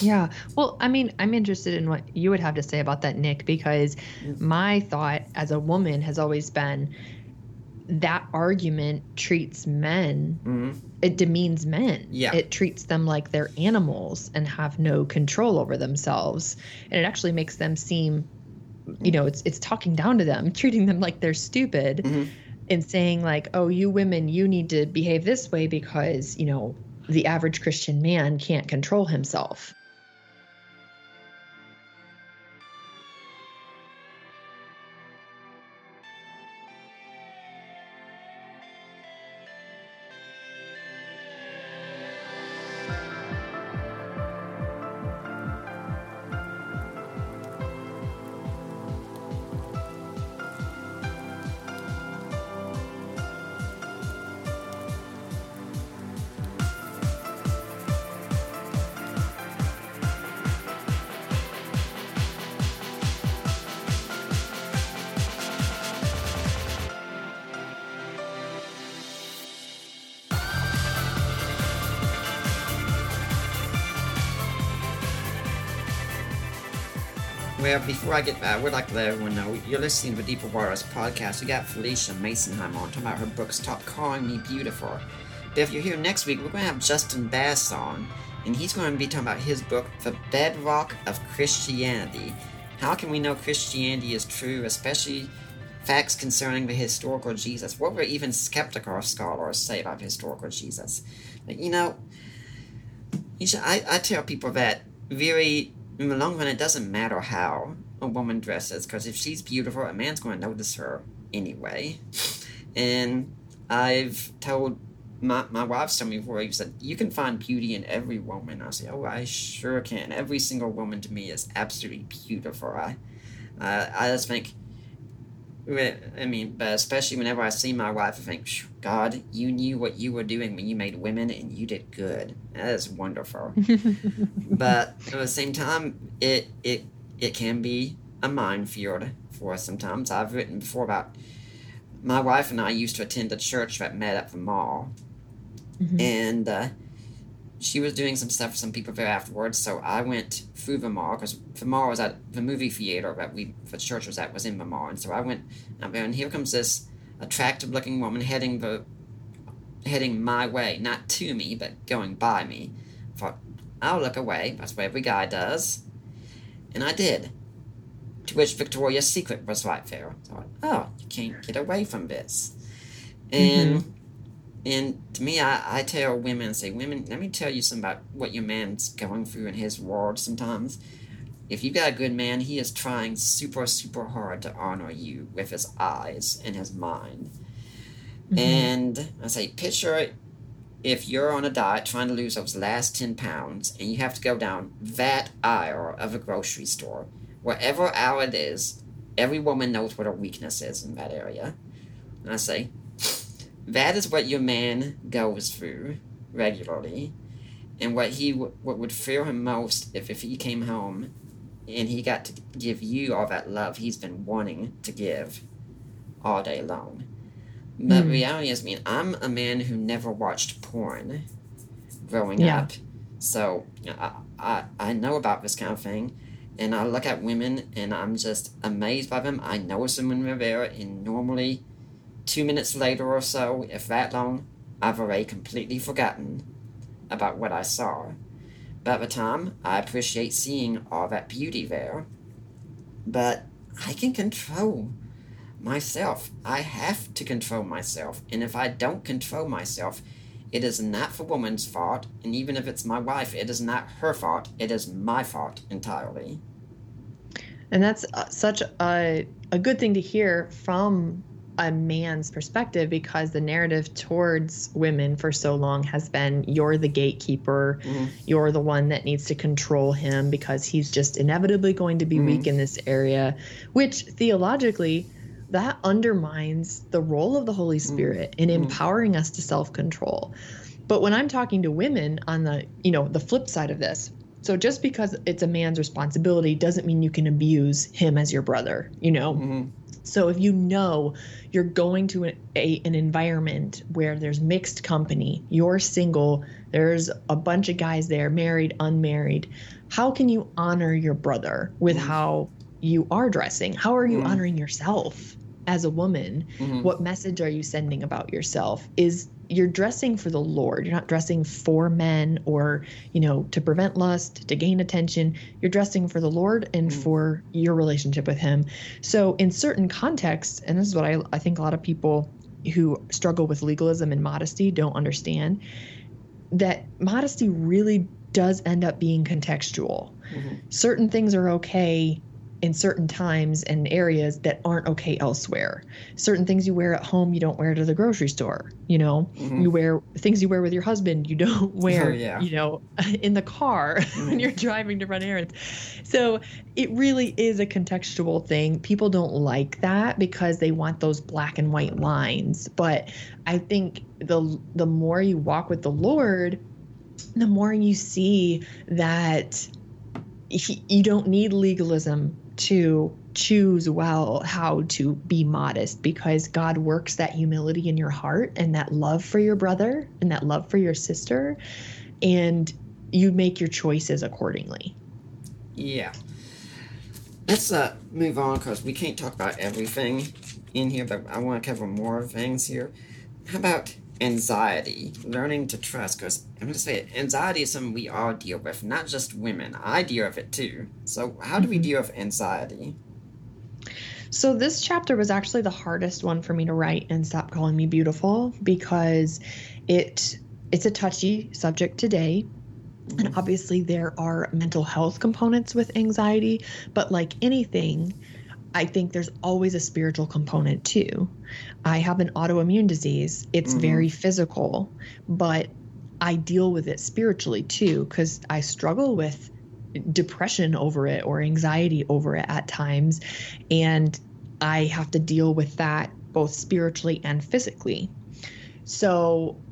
B: Yeah. Well, I mean, I'm interested in what you would have to say about that, Nick, because my thought as a woman has always been that argument treats men,
A: hmm
B: it demeans men.
A: Yeah.
B: It treats them like they're animals and have no control over themselves. And it actually makes them seem, you know, it's it's talking down to them, treating them like they're stupid
A: Mhm.
B: and saying like, "Oh, you women, you need to behave this way because, you know, the average Christian man can't control himself."
A: Before I get, uh, I would like to let everyone know you're listening to the Deeper Waters podcast. We got Phylicia Masonheimer on talking about her book "Stop Calling Me Beautiful." But if you're here next week, we're going to have Justin Bass on, and he's going to be talking about his book, "The Bedrock of Christianity." How can we know Christianity is true, especially facts concerning the historical Jesus? What were even skeptical scholars say about historical Jesus? But, you know, you should, I, I tell people that very in the long run, it doesn't matter how a woman dresses, because if she's beautiful, a man's going to notice her anyway. And I've told my, my wife's told me before, he said, You can find beauty in every woman. I say, Oh, I sure can. Every single woman to me is absolutely beautiful. I, uh, I just think, I mean, but especially whenever I see my wife, I think, God, you knew what you were doing when you made women, and you did good. That is wonderful but at the same time, it it it can be a minefield for us sometimes. I've written before about my wife and I used to attend a church that met at the mall,
B: Mhm.
A: and uh, she was doing some stuff for some people there afterwards. So I went through the mall because the mall was at the movie theater that we the church was at was in the mall, and so I went out there, and here comes this attractive-looking woman heading the heading my way, not to me, but going by me. I thought I'll look away. That's what every guy does. And I did. To which Victoria's Secret was right there. I thought, oh, you can't get away from this. And and to me, I, I tell women, say, women, let me tell you something about what your man's going through in his world sometimes. If you've got a good man, he is trying super, super hard to honor you with his eyes and his mind.
B: Mhm.
A: And I say, picture if you're on a diet trying to lose those last 10 pounds and you have to go down that aisle of a grocery store, whatever aisle it is, every woman knows what her weakness is in that area. And I say, that is what your man goes through regularly. And what he w- what would fear him most if, if he came home and he got to give you all that love he's been wanting to give all day long. But
B: Mm.
A: reality is, I mean, I'm a man who never watched porn growing
B: Yeah.
A: up, so I, I I know about this kind of thing, and I look at women and I'm just amazed by them. I know them when they're there, and normally, two minutes later or so, if that long, I've already completely forgotten about what I saw. But at the time, I appreciate seeing all that beauty there. But I can control myself. I have to control myself. And if I don't control myself, it is not the woman's fault. And even if it's my wife, it is not her fault. It is my fault entirely.
B: And that's uh, such a, a good thing to hear from a man's perspective because the narrative towards women for so long has been you're the gatekeeper,
A: Mhm.
B: you're the one that needs to control him because he's just inevitably going to be
A: Mhm.
B: weak in this area, which theologically that undermines the role of the Holy Spirit in
A: Mhm.
B: empowering us to self-control. But when I'm talking to women on the, you know, the flip side of this, So just because it's a man's responsibility doesn't mean you can abuse him as your brother, you know?
A: Mm-hmm.
B: So if you know you're going to a, a, an environment where there's mixed company, you're single, there's a bunch of guys there, married, unmarried, how can you honor your brother with
A: Mm-hmm.
B: how you are dressing? How are you
A: Mhm.
B: honoring yourself as a woman?
A: Mhm.
B: What message are you sending about yourself? Is you're dressing for the Lord. You're not dressing for men or, you know, to prevent lust, to gain attention. You're dressing for the Lord and
A: Mm.
B: for your relationship with Him. So, in certain contexts, and this is what I, I think a lot of people who struggle with legalism and modesty don't understand, that modesty really does end up being contextual.
A: Mhm.
B: Certain things are okay in certain times and areas that aren't okay elsewhere. Certain things you wear at home, you don't wear to the grocery store. You know,
A: Mhm.
B: you wear things you wear with your husband, you don't wear,
A: Oh, yeah.
B: you know, in the car when you're driving to run errands. So it really is a contextual thing. People don't like that because they want those black and white lines. But I think the the more you walk with the Lord, the more you see that he, you don't need legalism to choose well how to be modest because God works that humility in your heart and that love for your brother and that love for your sister and you make your choices accordingly.
A: Yeah. Let's uh move on because we can't talk about everything in here, but I want to cover more things here. How about anxiety? Learning to trust, because I'm going to say it, anxiety is something we all deal with, not just women. I deal with it too. So, how do we
B: Mhm.
A: deal with anxiety?
B: So this chapter was actually the hardest one for me to write and stop calling me beautiful because it it's a touchy subject today. And obviously there are mental health components with anxiety, but like anything, I think there's always a spiritual component too. I have an autoimmune disease. It's
A: Mhm.
B: very physical, but I deal with it spiritually too cuz I struggle with depression over it or anxiety over it at times and I have to deal with that both spiritually and physically. So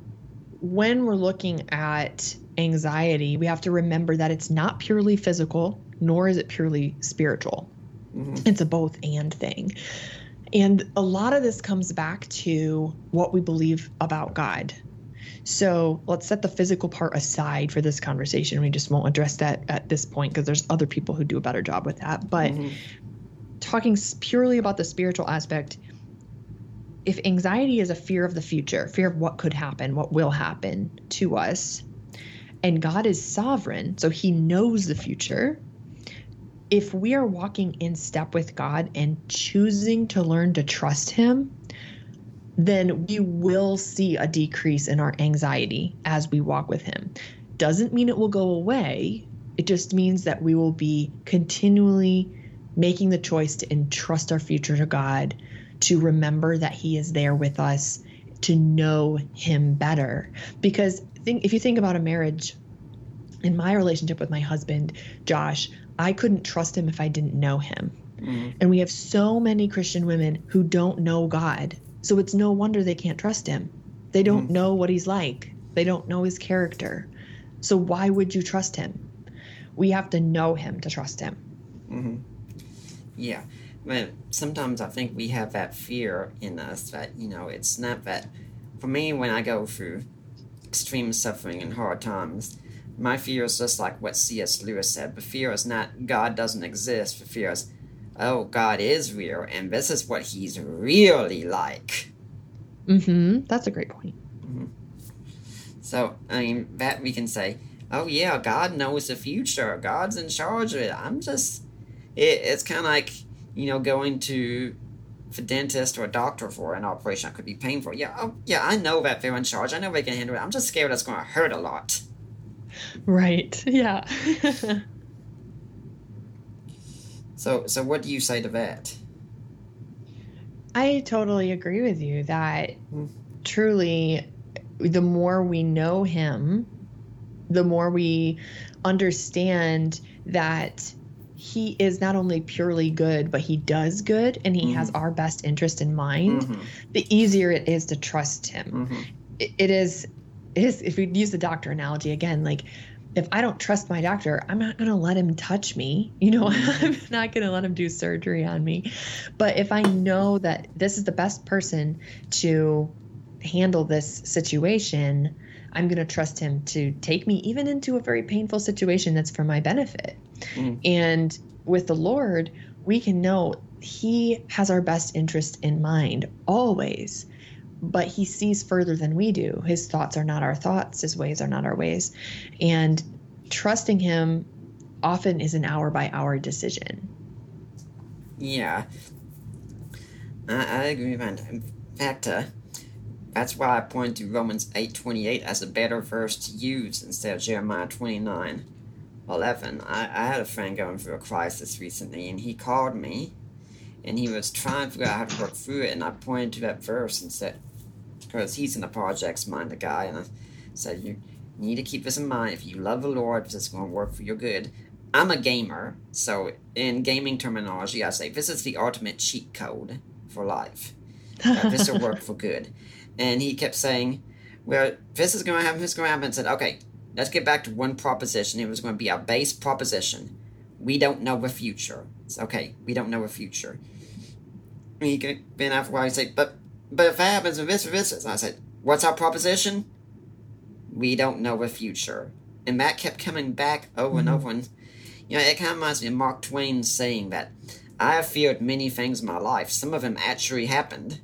B: when we're looking at anxiety, we have to remember that it's not purely physical, nor is it purely spiritual.
A: Mhm.
B: It's a both and thing. And a lot of this comes back to what we believe about God. So let's set the physical part aside for this conversation. We just won't address that at this point because there's other people who do a better job with that. But
A: Mhm.
B: talking purely about the spiritual aspect, if anxiety is a fear of the future, fear of what could happen, what will happen to us, and God is sovereign, so he knows the future. If we are walking in step with God and choosing to learn to trust him, then we will see a decrease in our anxiety as we walk with him. Doesn't mean it will go away. It just means that we will be continually making the choice to entrust our future to God, to remember that He is there with us, to know Him better. Because think, if you think about a marriage, in my relationship with my husband, Josh, I couldn't trust him if I didn't know him.
A: Mhm.
B: And we have so many Christian women who don't know God. So it's no wonder they can't trust him. They don't
A: Mhm.
B: know what he's like, they don't know his character. So why would you trust him? We have to know him to trust him.
A: hmm Yeah, but sometimes I think we have that fear in us that you know it's not that. For me, when I go through extreme suffering and hard times, my fear is just like what C.S. Lewis said. But fear is not God doesn't exist. The fear is, oh, God is real, and this is what He's really like.
B: Mm-hmm. That's a great point.
A: So I mean that we can say, oh yeah, God knows the future. God's in charge of it. I'm just, it, it's kind of like you know going to the dentist or a doctor for an operation that could be painful. Yeah, oh yeah, I know that they're in charge. I know they can handle it. I'm just scared it's going to hurt a lot.
B: Right. Yeah.
A: So so what do you say to that?
B: I totally agree with you that
A: Hmm.
B: truly the more we know him, the more we understand that he is not only purely good, but he does good and he has our best interest in mind,
A: Mhm,
B: the easier it is to trust him.
A: mhm,
B: It, it is, it is, if we use the doctor analogy again, like if I don't trust my doctor, I'm not going to let him touch me. You know, I'm not going to let him do surgery on me. But if I know that this is the best person to handle this situation, I'm going to trust him to take me even into a very painful situation that's for my benefit. Mm. And with the Lord, we can know he has our best interest in mind always but he sees further than we do. His thoughts are not our thoughts, his ways are not our ways. And trusting him often is an hour by hour decision.
A: Yeah. I, agree, man. In fact, uh, that's why I point to Romans 8.28 as a better verse to use instead of Jeremiah 29. 11. I, I had a friend going through a crisis recently, and he called me, and he was trying to figure out how to work through it, and I pointed to that verse and said, because he's in the projects mind, the guy, and I said, you need to keep this in mind. If you love the Lord, this is going to work for your good. I'm a gamer, so in gaming terminology, I say this is the ultimate cheat code for life. this will work for good. And he kept saying, well, this is going to happen, this is going to happen. And said, okay, let's get back to one proposition. It was going to be our base proposition. We don't know the future. Okay, we don't know the future. And he been after a while, he said, but but if it happens with this or this, and I said, what's our proposition? We don't know the future. And that kept coming back over mm-hmm. and over. And, you know, it kind of reminds me of Mark Twain saying that I have feared many things in my life. Some of them actually happened.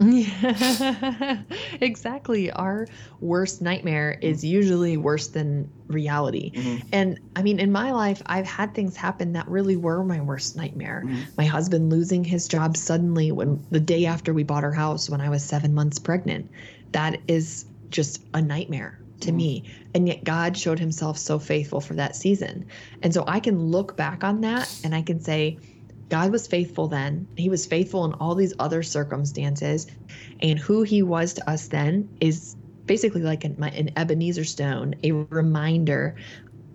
B: Yeah, exactly. Our worst nightmare is usually worse than reality. Mm-hmm. And I mean, in my life, I've had things happen that really were my worst nightmare. Mm-hmm. My husband losing his job suddenly when the day after we bought our house when I was seven months pregnant. That is just a nightmare to mm-hmm. me. And yet God showed himself so faithful for that season. And so I can look back on that and I can say, God was faithful then. He was faithful in all these other circumstances. And who he was to us then is basically like an, an Ebenezer stone, a reminder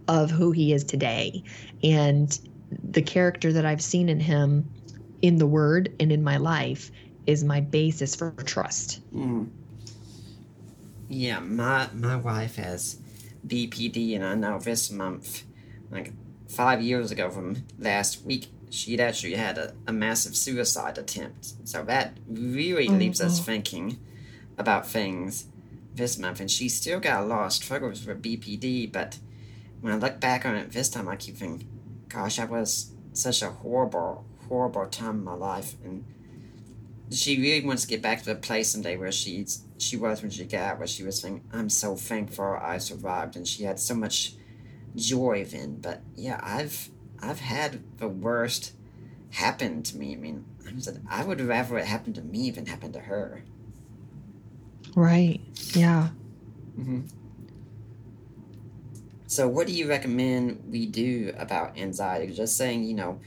B: of who he is today. And the character that I've seen in him in the word and in my life is my basis for trust.
A: Mm. Yeah, my my wife has BPD, and I know this month, like five years ago from last week, she'd actually had a, a massive suicide attempt. So that really oh, leaves us thinking about things this month. And she still got a lot of struggles with BPD, but when I look back on it this time, I keep thinking, gosh, that was such a horrible, horrible time in my life. And she really wants to get back to the place someday where she's she was when she got out, where she was saying, I'm so thankful I survived. And she had so much joy then. But yeah, I've I've had the worst happen to me. I mean, I said I would rather it happened to me than happen to her.
B: Right. Yeah.
A: Mm-hmm. So, what do you recommend we do about anxiety? Just saying, you know,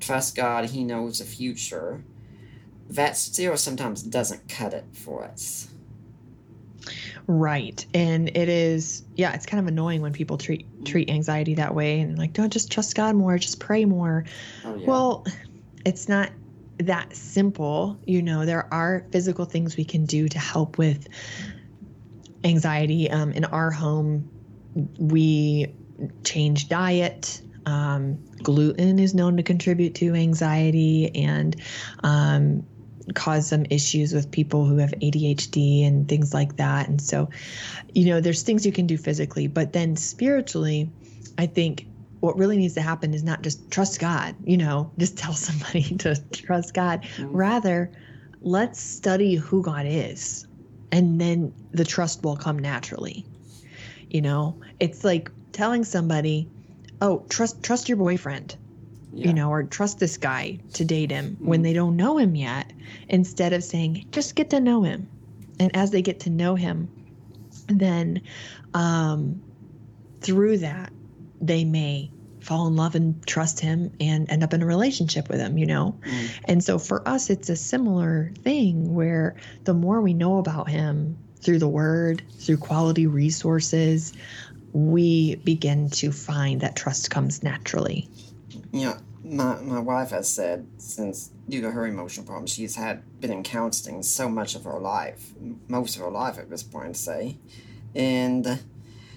A: trust God, He knows the future. That still sometimes doesn't cut it for us.
B: Right. And it is yeah, it's kind of annoying when people treat treat anxiety that way and like don't just trust God more, just pray more. Oh, yeah. Well, it's not that simple. You know, there are physical things we can do to help with anxiety. Um, in our home, we change diet. Um, gluten is known to contribute to anxiety, and um, cause some issues with people who have ADHD and things like that. And so, you know, there's things you can do physically, but then spiritually, I think what really needs to happen is not just trust God, you know, just tell somebody to trust God. Mm-hmm. Rather, let's study who God is, and then the trust will come naturally. You know, it's like telling somebody, "Oh, trust trust your boyfriend." Yeah. you know, or trust this guy to date him mm-hmm. when they don't know him yet, instead of saying, just get to know him. And as they get to know him, then um, through that, they may fall in love and trust him and end up in a relationship with him, you know? Mm. And so for us, it's a similar thing where the more we know about him through the word, through quality resources, we begin to find that trust comes naturally.
A: Yeah, my, my wife has said since due to her emotional problems she's had been in counseling so much of her life most of her life at this point say and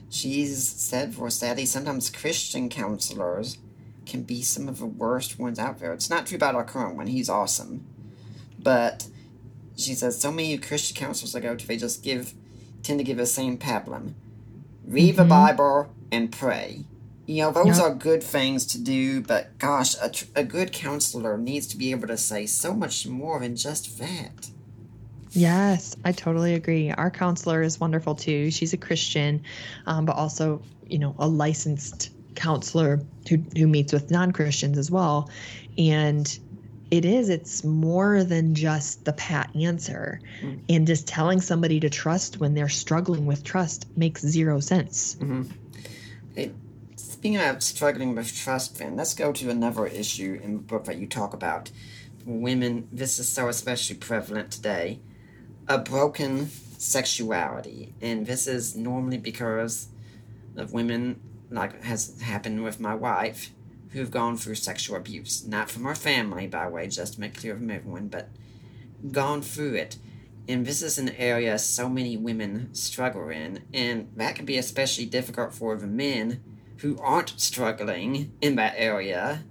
A: she's said for sadly sometimes Christian counselors can be some of the worst ones out there. It's not true about our current one, he's awesome. But she says so many Christian counselors I go to, they just give tend to give the same pablum. Read the
B: Mhm.
A: Bible and pray. You know, those
B: Yep.
A: are good things to do, but gosh, a, tr- a good counselor needs to be able to say so much more than just that.
B: Yes, I totally agree. Our counselor is wonderful too. She's a Christian, um, but also, you know, a licensed counselor who, who meets with non Christians as well. And it is, it's more than just the pat answer.
A: Mm.
B: And just telling somebody to trust when they're struggling with trust makes zero sense.
A: It, speaking about struggling with trust, then let's go to another issue in the book that you talk about. Women, this is so especially prevalent today. A broken sexuality, and this is normally because of women, like has happened with my wife, who've gone through sexual abuse. Not from our family, by the way, just to make clear from everyone, but gone through it. And this is an area so many women struggle in, and that can be especially difficult for the men who aren't struggling in that area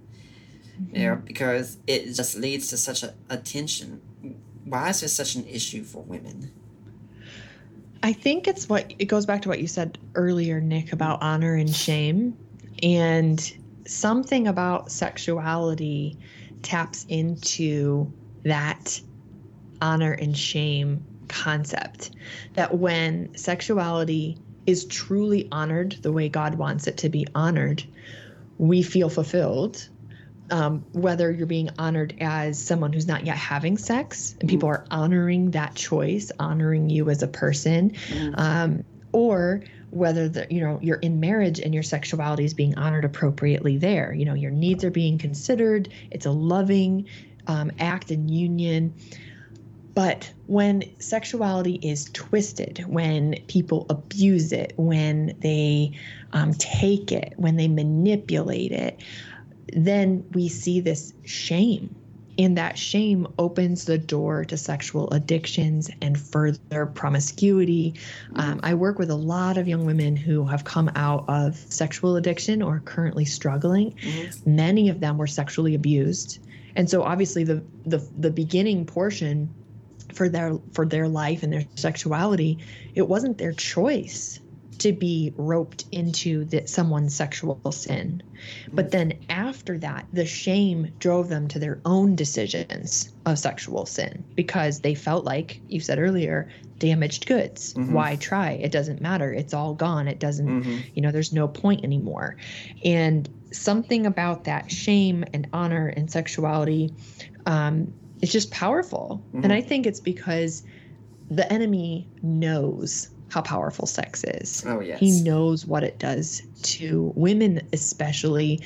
A: mm-hmm. there because it just leads to such a, a tension. Why is this such an issue for women?
B: I think it's what it goes back to what you said earlier, Nick, about honor and shame. And something about sexuality taps into that honor and shame concept. That when sexuality is truly honored the way God wants it to be honored, we feel fulfilled. Um, whether you're being honored as someone who's not yet having sex and people are honoring that choice, honoring you as a person, um, or whether the, you know you're in marriage and your sexuality is being honored appropriately there. You know your needs are being considered. It's a loving um, act and union. But when sexuality is twisted, when people abuse it, when they um, take it, when they manipulate it, then we see this shame. And that shame opens the door to sexual addictions and further promiscuity. Um, I work with a lot of young women who have come out of sexual addiction or are currently struggling. Many of them were sexually abused. And so obviously the the, the beginning portion for their for their life and their sexuality, it wasn't their choice to be roped into the, someone's sexual sin. But mm. then after that, the shame drove them to their own decisions of sexual sin because they felt like you said earlier, damaged goods. Mm-hmm. Why try? It doesn't matter. It's all gone. It doesn't, mm-hmm. you know, there's no point anymore. And something about that shame and honor and sexuality um, is just powerful. And I think it's because the enemy knows how powerful sex is.
A: Oh, yes.
B: He knows what it does to women, especially,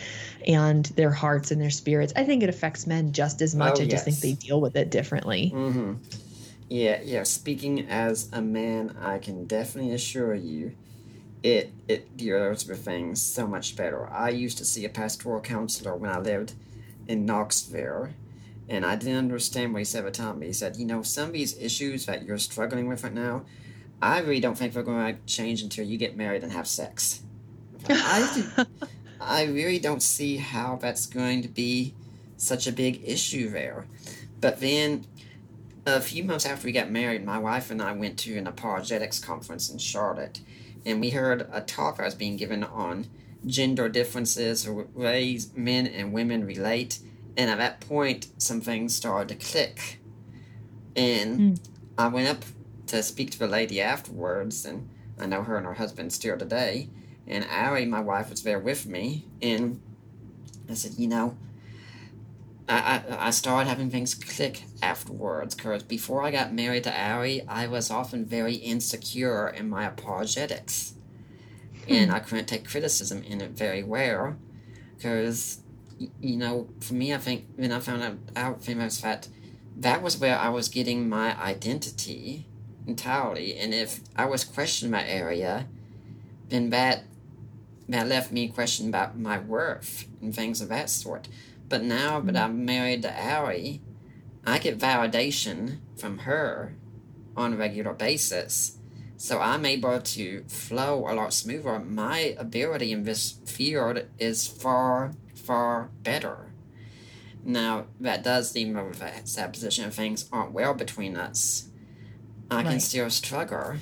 B: and their hearts and their spirits. I think it affects men just as much.
A: Oh,
B: I just think they deal with it differently.
A: Mm-hmm. Yeah, yeah. Speaking as a man, I can definitely assure you, it it deals with things so much better. I used to see a pastoral counselor when I lived in Knoxville, and I didn't understand what he said at the time. But he said, you know, some of these issues that you're struggling with right now, I really don't think they're going to change until you get married and have sex. I, do- I really don't see how that's going to be such a big issue there. But then, a few months after we got married, my wife and I went to an apologetics conference in Charlotte, and we heard a talk that was being given on gender differences, or ways men and women relate. And at that point, some things started to click. And hmm. I went up to speak to the lady afterwards, and I know her and her husband still today. And Allie, my wife, was there with me, and I said, you know, I, I, I started having things click afterwards, because before I got married to Allie, I was often very insecure in my apologetics. Hmm. And I couldn't take criticism in it very well, because, you know, for me, I think when I found out, out famous that that was where I was getting my identity entirely. And if I was questioning my area, then that that left me questioning about my worth and things of that sort. But now mm-hmm. that I'm married to Allie, I get validation from her on a regular basis. So I'm able to flow a lot smoother. My ability in this field is far, far better. Now, that does seem me with a sad position if things aren't well between us. I can still struggle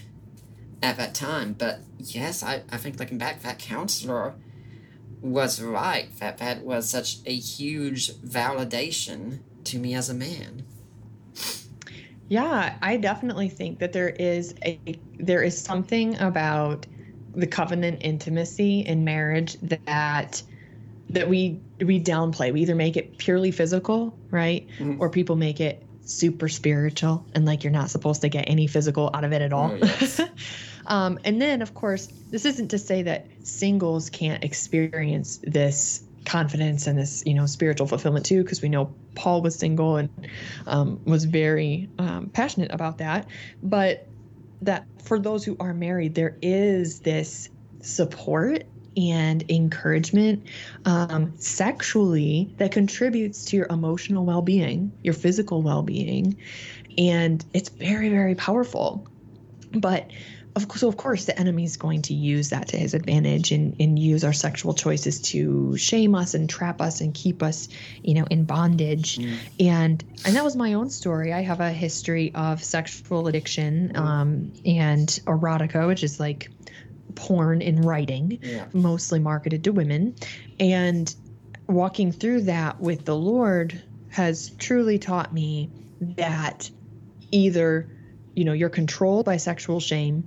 A: at that time. But yes, I, I think looking back, that counselor was right. That that was such a huge validation to me as a man.
B: Yeah, I definitely think that there is a there is something about the covenant intimacy in marriage that that we we downplay. We either make it purely physical, right?
A: Mhm.
B: Or people make it super spiritual and like you're not supposed to get any physical out of it at all.
A: Oh, yes.
B: um, and then, of course, this isn't to say that singles can't experience this confidence and this, you know, spiritual fulfillment too, because we know Paul was single and um, was very um, passionate about that. But that for those who are married, there is this support and encouragement um, sexually that contributes to your emotional well being, your physical well being. And it's very, very powerful. But of course, so of course, the enemy is going to use that to his advantage and, and use our sexual choices to shame us and trap us and keep us, you know, in bondage. And and that was my own story. I have a history of sexual addiction um, and erotica, which is like porn in writing
A: Yeah.
B: mostly marketed to women. And walking through that with the Lord has truly taught me that either, you know, you're controlled by sexual shame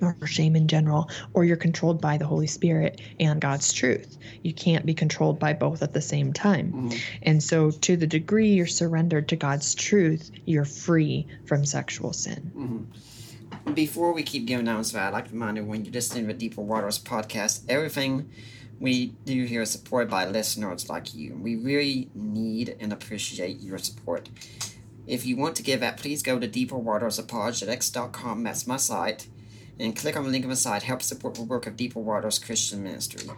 B: or shame in general, or you're controlled by the Holy Spirit and God's truth. You can't be controlled by both at the same time. Mm-hmm. And so, to the degree you're surrendered to God's truth, you're free from sexual sin. Mm-hmm.
A: Before we keep going down this route, I'd like to remind you when you're listening to the Deeper Waters podcast. Everything we do here is supported by listeners like you. We really need and appreciate your support. If you want to give that, please go to deeperwatersapologetics.com. That's my site. And click on the link on the site. Help support the work of Deeper Waters Christian Ministry.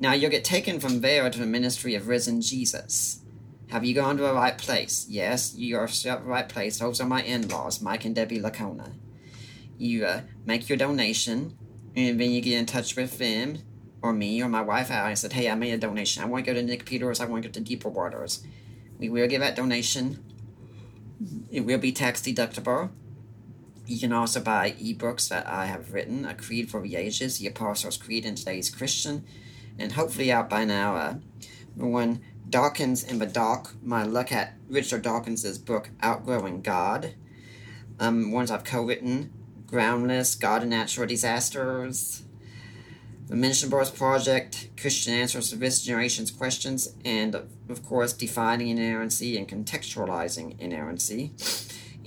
A: Now, you'll get taken from there to the ministry of risen Jesus. Have you gone to the right place? Yes, you are at the right place. Those are my in laws, Mike and Debbie Licona you uh, make your donation, and then you get in touch with them or me or my wife and said, "Hey, I made a donation. I want to go to Nick Peters. I want to go to Deeper Waters." We will give that donation. It will be tax deductible. You can also buy ebooks that I have written: A Creed for the Ages, The Apostles' Creed in Today's Christian, and hopefully out by now. Uh, the one Dawkins in the Dock. My look at Richard Dawkins's book Outgrowing God. Um, ones I've co-written Groundless, God and Natural Disasters, the Mission Bars Project, Christian Answers to This Generation's Questions, and of course, Defining Inerrancy and Contextualizing Inerrancy.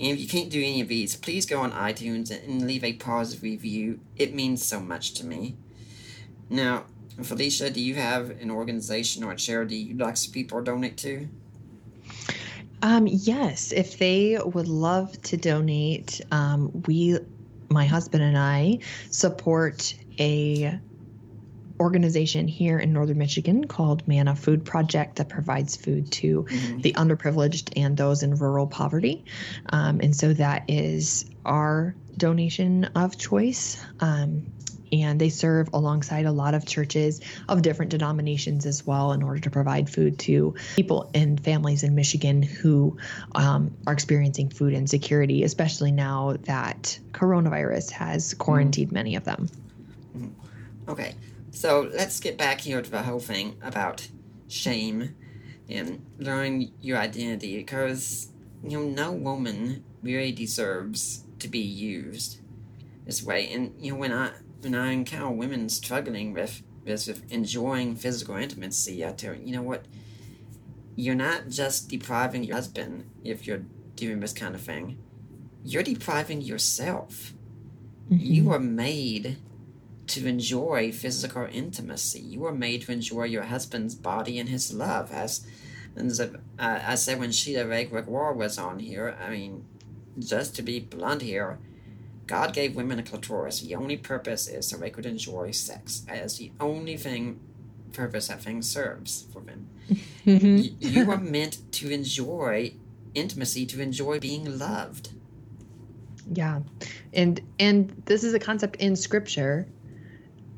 A: And if you can't do any of these, please go on iTunes and leave a positive review. It means so much to me. Now, Phylicia, do you have an organization or a charity you'd like some people to donate to?
B: Um, yes, if they would love to donate, um, we, my husband and I, support a organization here in northern Michigan called Manna Food Project that provides food to the underprivileged and those in rural poverty. Um, and so that is our donation of choice. Um, and they serve alongside a lot of churches of different denominations as well in order to provide food to people and families in Michigan who um, are experiencing food insecurity, especially now that coronavirus has quarantined many of them.
A: Okay, so let's get back here to the whole thing about shame and learning your identity because, you know, no woman really deserves to be used this way. And, you know, when I when I encounter women struggling with with enjoying physical intimacy, I tell you know what, you're not just depriving your husband if you're doing this kind of thing. You're depriving yourself. You are made to enjoy physical intimacy. You are made to enjoy your husband's body and his love. As, as uh, I said when Sheila Wray Gregoire was on here, I mean, just to be blunt here, God gave women a clitoris. The only purpose is so they could enjoy sex. As the only thing purpose that thing serves for them. Mm-hmm. Y- you are meant to enjoy intimacy, to enjoy being loved.
B: Yeah. And and this is a concept in scripture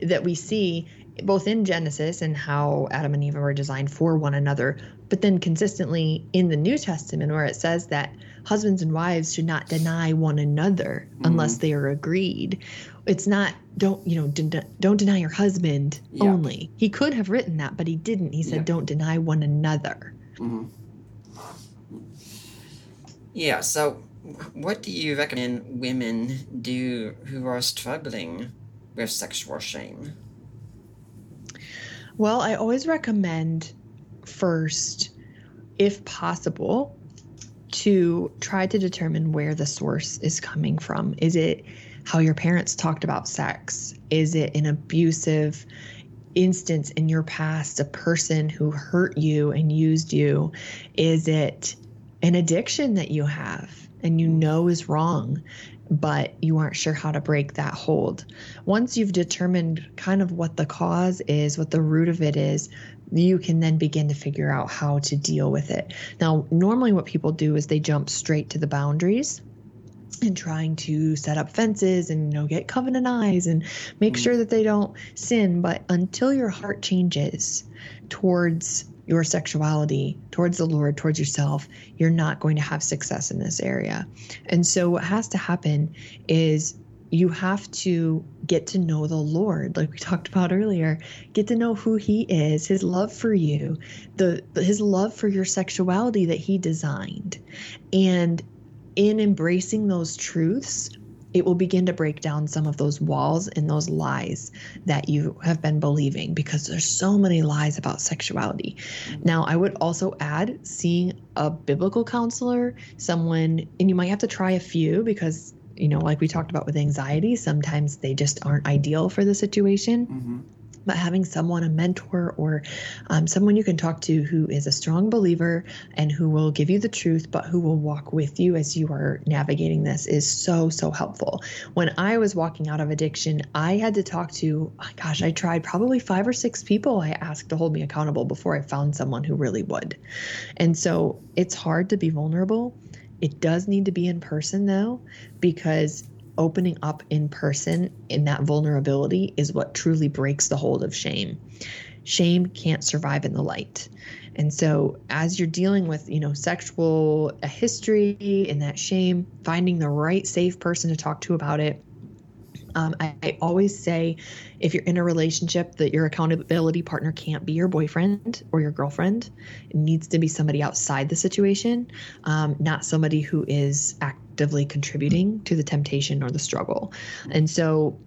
B: that we see both in Genesis and how Adam and Eve were designed for one another, but then consistently in the New Testament where it says that husbands and wives should not deny one another mm-hmm. unless they are agreed. It's not don't you know de- don't deny your husband yeah. only. He could have written that, but he didn't. He said yeah. don't deny one another.
A: Mm-hmm. Yeah. So, what do you recommend women do who are struggling with sexual shame?
B: Well, I always recommend first, if possible, to try to determine where the source is coming from. Is it how your parents talked about sex? Is it an abusive instance in your past, a person who hurt you and used you? Is it an addiction that you have and you know is wrong? But you aren't sure how to break that hold. Once you've determined kind of what the cause is, what the root of it is, you can then begin to figure out how to deal with it. Now, normally what people do is they jump straight to the boundaries and trying to set up fences and you know get covenant eyes and make mm. sure that they don't sin but until your heart changes towards your sexuality towards the Lord, towards yourself, you're not going to have success in this area. And so, what has to happen is you have to get to know the Lord, like we talked about earlier. Get to know who He is, His love for you, the His love for your sexuality that He designed, and in embracing those truths, it will begin to break down some of those walls and those lies that you have been believing because there's so many lies about sexuality. Now, I would also add seeing a biblical counselor, someone, and you might have to try a few because, you know, like we talked about with anxiety, sometimes they just aren't ideal for the situation. Mm-hmm but having someone, a mentor, or um, someone you can talk to who is a strong believer and who will give you the truth, but who will walk with you as you are navigating this is so, so helpful. When I was walking out of addiction, I had to talk to, gosh, I tried probably five or six people I asked to hold me accountable before I found someone who really would. And so it's hard to be vulnerable. It does need to be in person though, because opening up in person in that vulnerability is what truly breaks the hold of shame. Shame can't survive in the light. And so as you're dealing with, you know, sexual history and that shame, finding the right safe person to talk to about it um, I, I, always say if you're in a relationship that your accountability partner can't be your boyfriend or your girlfriend, it needs to be somebody outside the situation, um, not somebody who is actively contributing to the temptation or the struggle. And so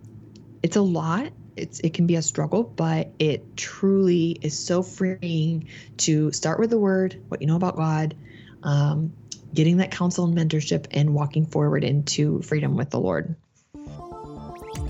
B: it's a lot. It's, it can be a struggle, but it truly is so freeing to start with the word, what you know about God, um, getting that counsel and mentorship, and walking forward into freedom with the Lord.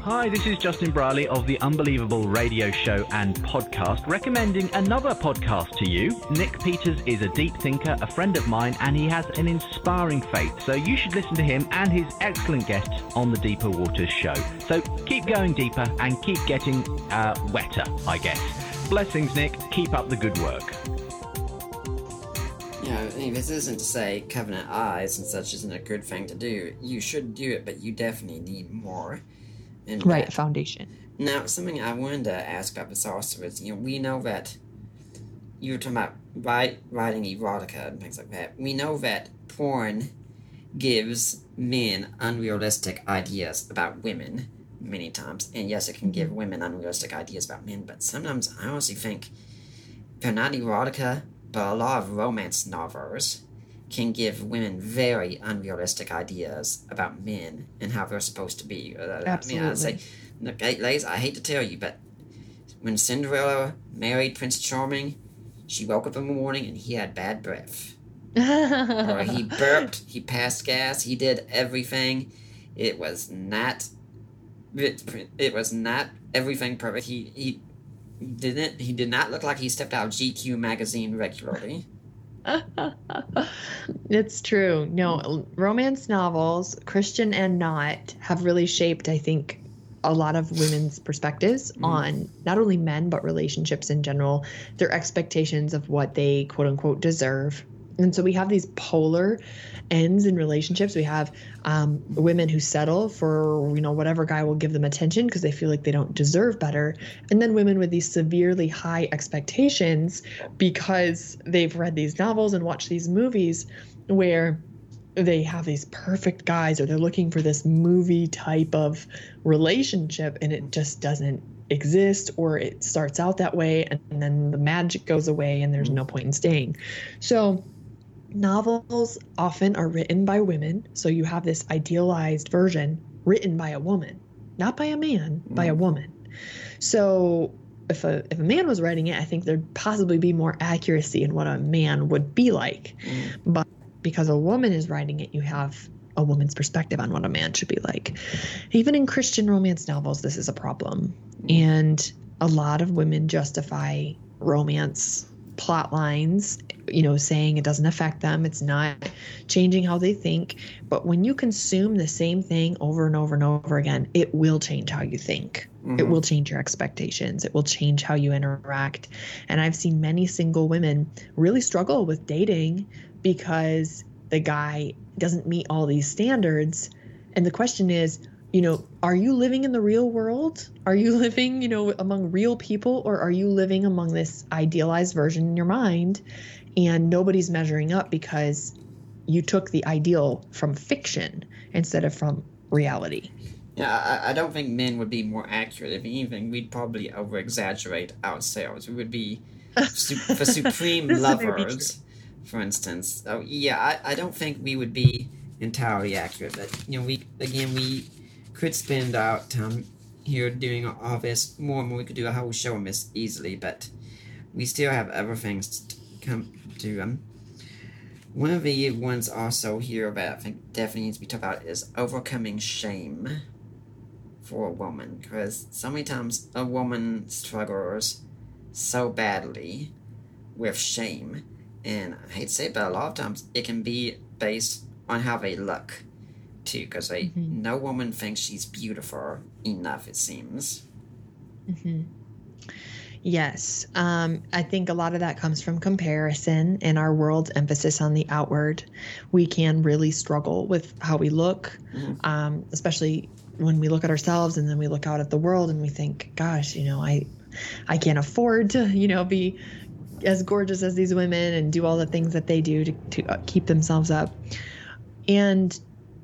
D: Hi, this is Justin Brierley of the Unbelievable Radio Show and podcast, recommending another podcast to you. Nick Peters is a deep thinker, a friend of mine, and he has an inspiring faith. So you should listen to him and his excellent guests on the Deeper Waters Show. So keep going deeper and keep getting uh, wetter, I guess. Blessings, Nick. Keep up the good work.
A: I mean, this isn't to say covenant eyes and such isn't a good thing to do. You should do it, but you definitely need more
B: right that. foundation.
A: Now, something I wanted to ask about this also is, you know, we know that you were talking about write, writing erotica and things like that. We know that porn gives men unrealistic ideas about women many times, and yes, it can give mm-hmm. women unrealistic ideas about men. But sometimes I honestly think they're not erotica, but a lot of romance novels can give women very unrealistic ideas about men and how they're supposed to be.
B: Absolutely. I mean, I say,
A: look, ladies, I hate to tell you, but when Cinderella married Prince Charming, she woke up in the morning and he had bad breath. or he burped, he passed gas, he did everything. It was not. It, it was not everything perfect. He he didn't. He did not look like he stepped out of GQ magazine regularly.
B: it's true. No, romance novels, Christian and not, have really shaped, I think, a lot of women's perspectives mm. on not only men, but relationships in general, their expectations of what they quote unquote deserve And so we have these polar ends in relationships. We have um, women who settle for, you know, whatever guy will give them attention because they feel like they don't deserve better. And then women with these severely high expectations because they've read these novels and watched these movies where they have these perfect guys or they're looking for this movie type of relationship and it just doesn't exist or it starts out that way and then the magic goes away and there's no point in staying. So novels often are written by women, so you have this idealized version written by a woman, not by a man, mm. by a woman. So if a if a man was writing it, I think there'd possibly be more accuracy in what a man would be like. Mm. But because a woman is writing it, you have a woman's perspective on what a man should be like. Even in Christian romance novels, this is a problem. Mm. And a lot of women justify romance plot lines, you know, saying it doesn't affect them, it's not changing how they think. But when you consume the same thing over and over and over again, it will change how you think. Mm-hmm. It will change your expectations. It will change how you interact. And I've seen many single women really struggle with dating because the guy doesn't meet all these standards. And the question is, you know, are you living in the real world? Are you living, you know, among real people or are you living among this idealized version in your mind and nobody's measuring up because you took the ideal from fiction instead of from reality?
A: Yeah, I, I don't think men would be more accurate. If anything, we'd probably over exaggerate ourselves. We would be su- for supreme lovers, for instance. Oh, yeah, I, I don't think we would be entirely accurate. But, you know, we, again, we could spend our time here doing all this more and more. We could do a whole show on this easily, but we still have other things to come to. Um, one of the ones also here that I think definitely needs to be talked about is overcoming shame for a woman, because so many times a woman struggles so badly with shame, and I hate to say it, but a lot of times it can be based on how they look too, because mm-hmm. no woman thinks she's beautiful enough. It seems.
B: Mm-hmm. Yes, um, I think a lot of that comes from comparison and our world's emphasis on the outward. We can really struggle with how we look, mm-hmm. um, especially when we look at ourselves and then we look out at the world and we think, "Gosh, you know, I, I can't afford to, you know, be as gorgeous as these women and do all the things that they do to, to uh, keep themselves up." And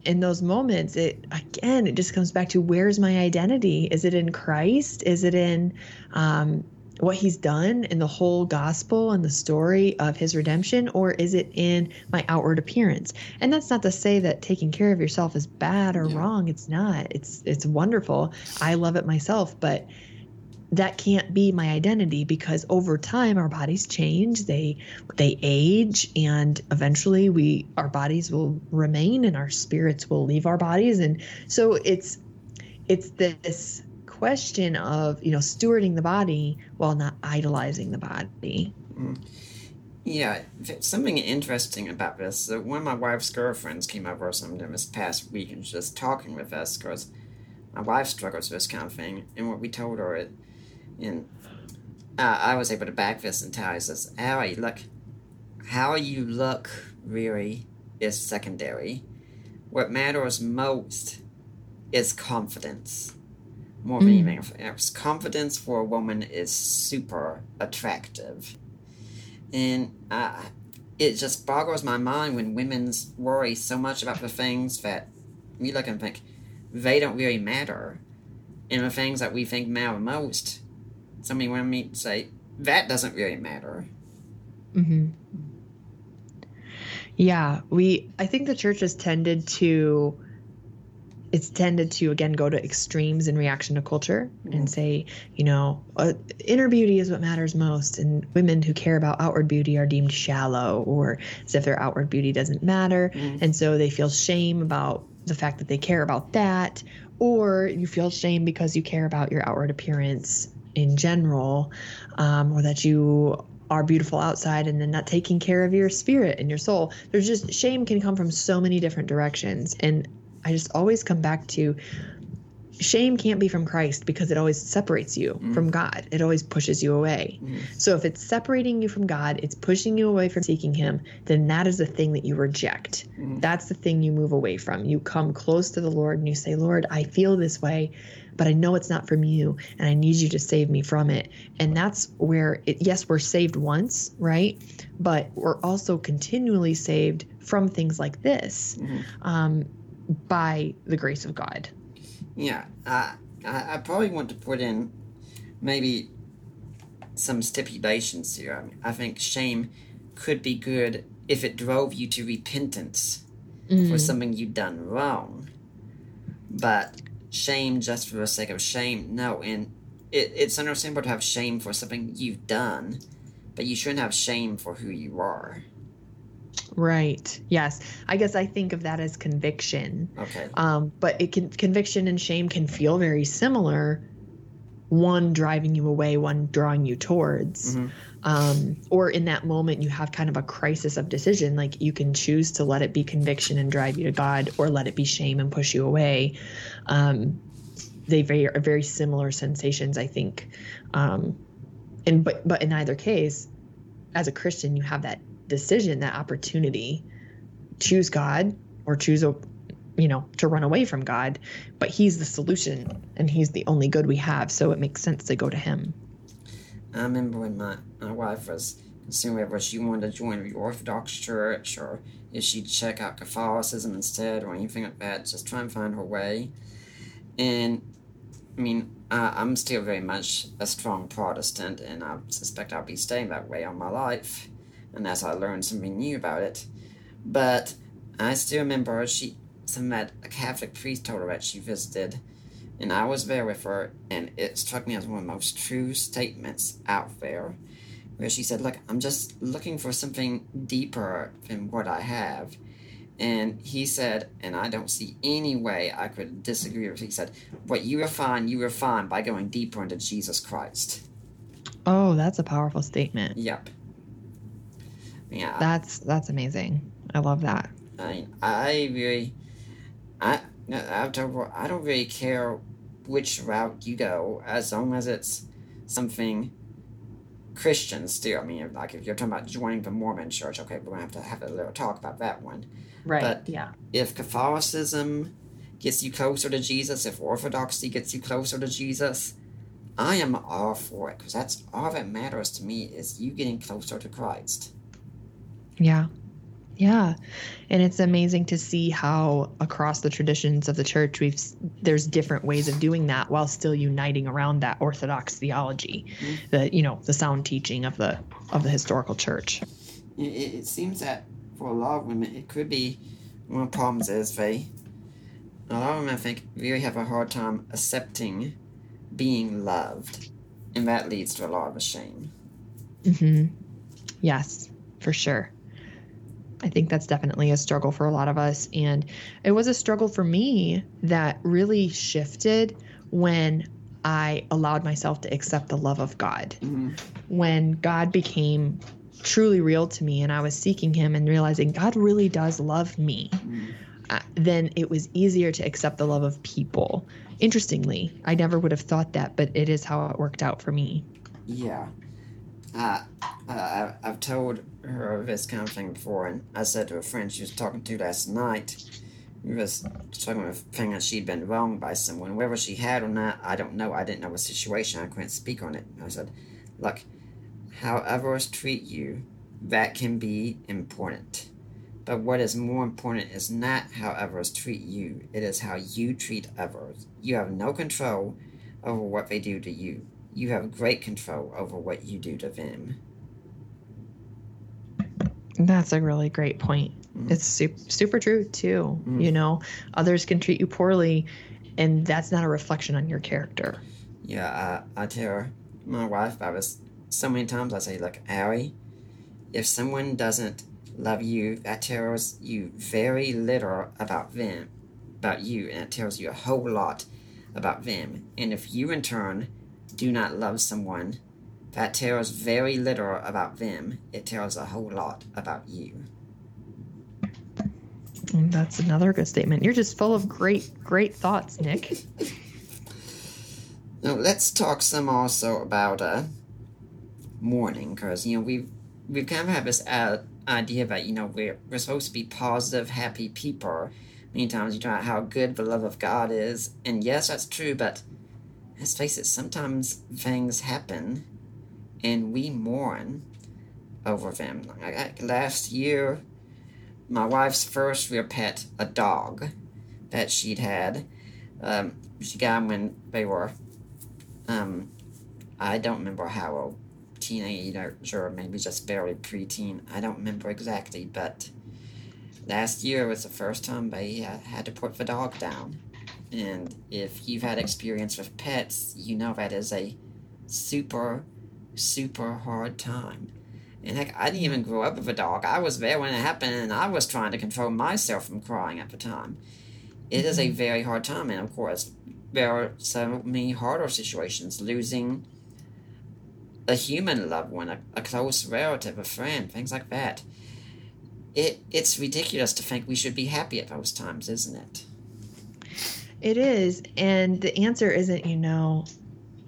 B: in those moments it again it just comes back to where's my identity is it in christ is it in um, what he's done in the whole gospel and the story of his redemption or is it in my outward appearance? And that's not to say that taking care of yourself is bad or yeah. wrong. It's not. It's it's wonderful. I love it myself but that can't be my identity because over time our bodies change. They they age and eventually we our bodies will remain and our spirits will leave our bodies. And so it's it's this question of you know stewarding the body while not idolizing the body
A: mm. yeah something interesting about this so one of my wife's girlfriends came over sometime this past week and was just talking with us because my wife struggles with this kind of thing and what we told her it and uh, I was able to back this and tell. He says, "Harry, look, how you look really is secondary. What matters most is confidence. More than mm. confidence for a woman is super attractive, and uh, it just boggles my mind when women worry so much about the things that we look and think they don't really matter, and the things that we think matter most wanted me to say that doesn't really matter.
B: Mm-hmm. Yeah, we. I think the church has tended to. It's tended to again go to extremes in reaction to culture mm-hmm. and say, you know, uh, inner beauty is what matters most, and women who care about outward beauty are deemed shallow, or as if their outward beauty doesn't matter, mm-hmm. and so they feel shame about the fact that they care about that, or you feel shame because you care about your outward appearance in general, um, or that you are beautiful outside and then not taking care of your spirit and your soul. There's just shame can come from so many different directions. And I just always come back to shame can't be from Christ because it always separates you mm. from God. It always pushes you away. Mm-hmm. So if it's separating you from God, it's pushing you away from seeking Him, then that is the thing that you reject. Mm. That's the thing you move away from. You come close to the Lord and you say, Lord, I feel this way, but I know it's not from you and I need you to save me from it. And that's where, it, yes, we're saved once, right? But we're also continually saved from things like this mm-hmm. um, by the grace of God.
A: Yeah, uh, I, I probably want to put in maybe some stipulations here. I, mean, I think shame could be good if it drove you to repentance for something you've done wrong. But shame just for the sake of shame, no. And it, it's understandable to have shame for something you've done, but you shouldn't have shame for who you are.
B: Right. Yes. I guess I think of that as conviction.
A: Okay.
B: Um, but it can conviction and shame can feel very similar. One driving you away, one drawing you towards. Um, or in that moment, you have kind of a crisis of decision. Like you can choose to let it be conviction and drive you to God, or let it be shame and push you away. Um, they very, are very similar sensations, I think. Um, and but but in either case, as a Christian, you have that decision, that opportunity. Choose God or choose a you know, to run away from God, but he's the solution and he's the only good we have, so it makes sense to go to him.
A: I remember when my, my wife was considering whether she wanted to join the Orthodox Church or if she'd check out Catholicism instead or anything like that, just try and find her way. And I mean, uh, I'm still very much a strong Protestant, and I suspect I'll be staying that way all my life unless I learned something new about it. But I still remember she some that a Catholic priest told her that she visited, and I was there with her, and it struck me as one of the most true statements out there, where she said, "Look, I'm just looking for something deeper than what I have." And he said, and I don't see any way I could disagree with. He said, "What you refine, you refine by going deeper into Jesus Christ."
B: Oh, that's a powerful statement.
A: Yep. Yeah.
B: That's that's amazing. I love that.
A: I I really I I don't I don't really care which route you go as long as it's something Christian still. I mean, like if you're talking about joining the Mormon Church, okay, we're gonna have to have a little talk about that one.
B: Right.
A: But-
B: yeah.
A: If Catholicism gets you closer to Jesus, if Orthodoxy gets you closer to Jesus, I am all for it because that's all that matters to me is you getting closer to Christ.
B: Yeah. Yeah. And it's amazing to see how across the traditions of the church we've there's different ways of doing that while still uniting around that orthodox theology. The you know, the sound teaching of the of the historical church.
A: It, it, seems that for a lot of women, it could be one of the problems is they, a lot of women, I think, really have a hard time accepting being loved, and that leads to a lot of shame.
B: Mhm. Yes, for sure. I think that's definitely a struggle for a lot of us. And it was a struggle for me that really shifted when I allowed myself to accept the love of God. When God became truly real to me and I was seeking Him and realizing God really does love me, uh, then it was easier to accept the love of people. Interestingly, I never would have thought that, but it is how it worked out for me.
A: Yeah. Uh, uh, I've told her this kind of thing before, and I said to a friend she was talking to last night, we was talking about a thing that she'd been wronged by someone. Whether she had or not, I don't know. I didn't know the situation. I couldn't speak on it. I said, look, how others treat you, that can be important. But what is more important is not how others treat you, it is how you treat others. You have no control over what they do to you. You have great control over what you do to them.
B: That's a really great point. Mm. It's super, super true too. Mm. You know, others can treat you poorly, and that's not a reflection on your character.
A: Yeah, I, I tell my wife, I was so many times I say, look, Allie, if someone doesn't love you, that tells you very little about them, about you, and it tells you a whole lot about them. And if you, in turn, do not love someone, that tells very little about them. It tells a whole lot about you.
B: And that's another good statement. You're just full of great, great thoughts, Nick.
A: Now let's talk some also about uh, mourning, because you know we've we've kind of had this uh, idea that you know we're we're supposed to be positive, happy people. Many times you talk about how good the love of God is, and yes, that's true. But let's face it, sometimes things happen, and we mourn over them. Like last year, my wife's first real pet, a dog that she'd had. Um, she got him when they were, um, I don't remember how old, teenager maybe just barely preteen. I don't remember exactly, but last year was the first time they had to put the dog down. And if you've had experience with pets, you know that is a super, super hard time. And heck, I didn't even grow up with a dog. I was there when it happened, and I was trying to control myself from crying at the time. It is a mm-hmm. very hard time, and of course, there are so many harder situations losing a human loved one, a, a close relative, a friend, things like that. It it's ridiculous to think we should be happy at those times, isn't it?
B: It is, and the answer isn't, you know,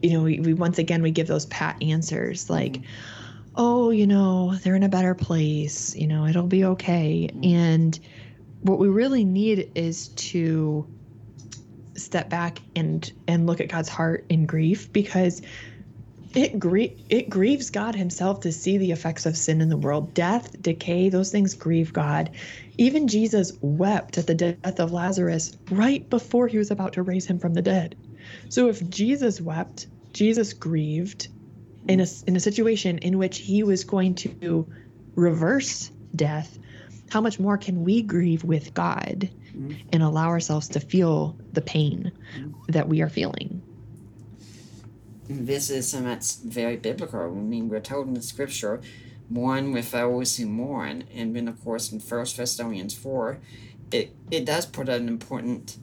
B: you know, we, we once again we give those pat answers like. Mm-hmm oh, you know, they're in a better place, you know, it'll be okay. And what we really need is to step back and and look at God's heart in grief because it grie- it grieves God himself to see the effects of sin in the world. Death, decay, those things grieve God. Even Jesus wept at the death of Lazarus right before he was about to raise him from the dead. So if Jesus wept, Jesus grieved, in a, in a situation in which he was going to reverse death, how much more can we grieve with God mm-hmm. and allow ourselves to feel the pain mm-hmm. that we are feeling?
A: This is something that's very biblical. I mean, we're told in the scripture, mourn with those who mourn. And then, of course, in First Thessalonians 4, it, it does put an important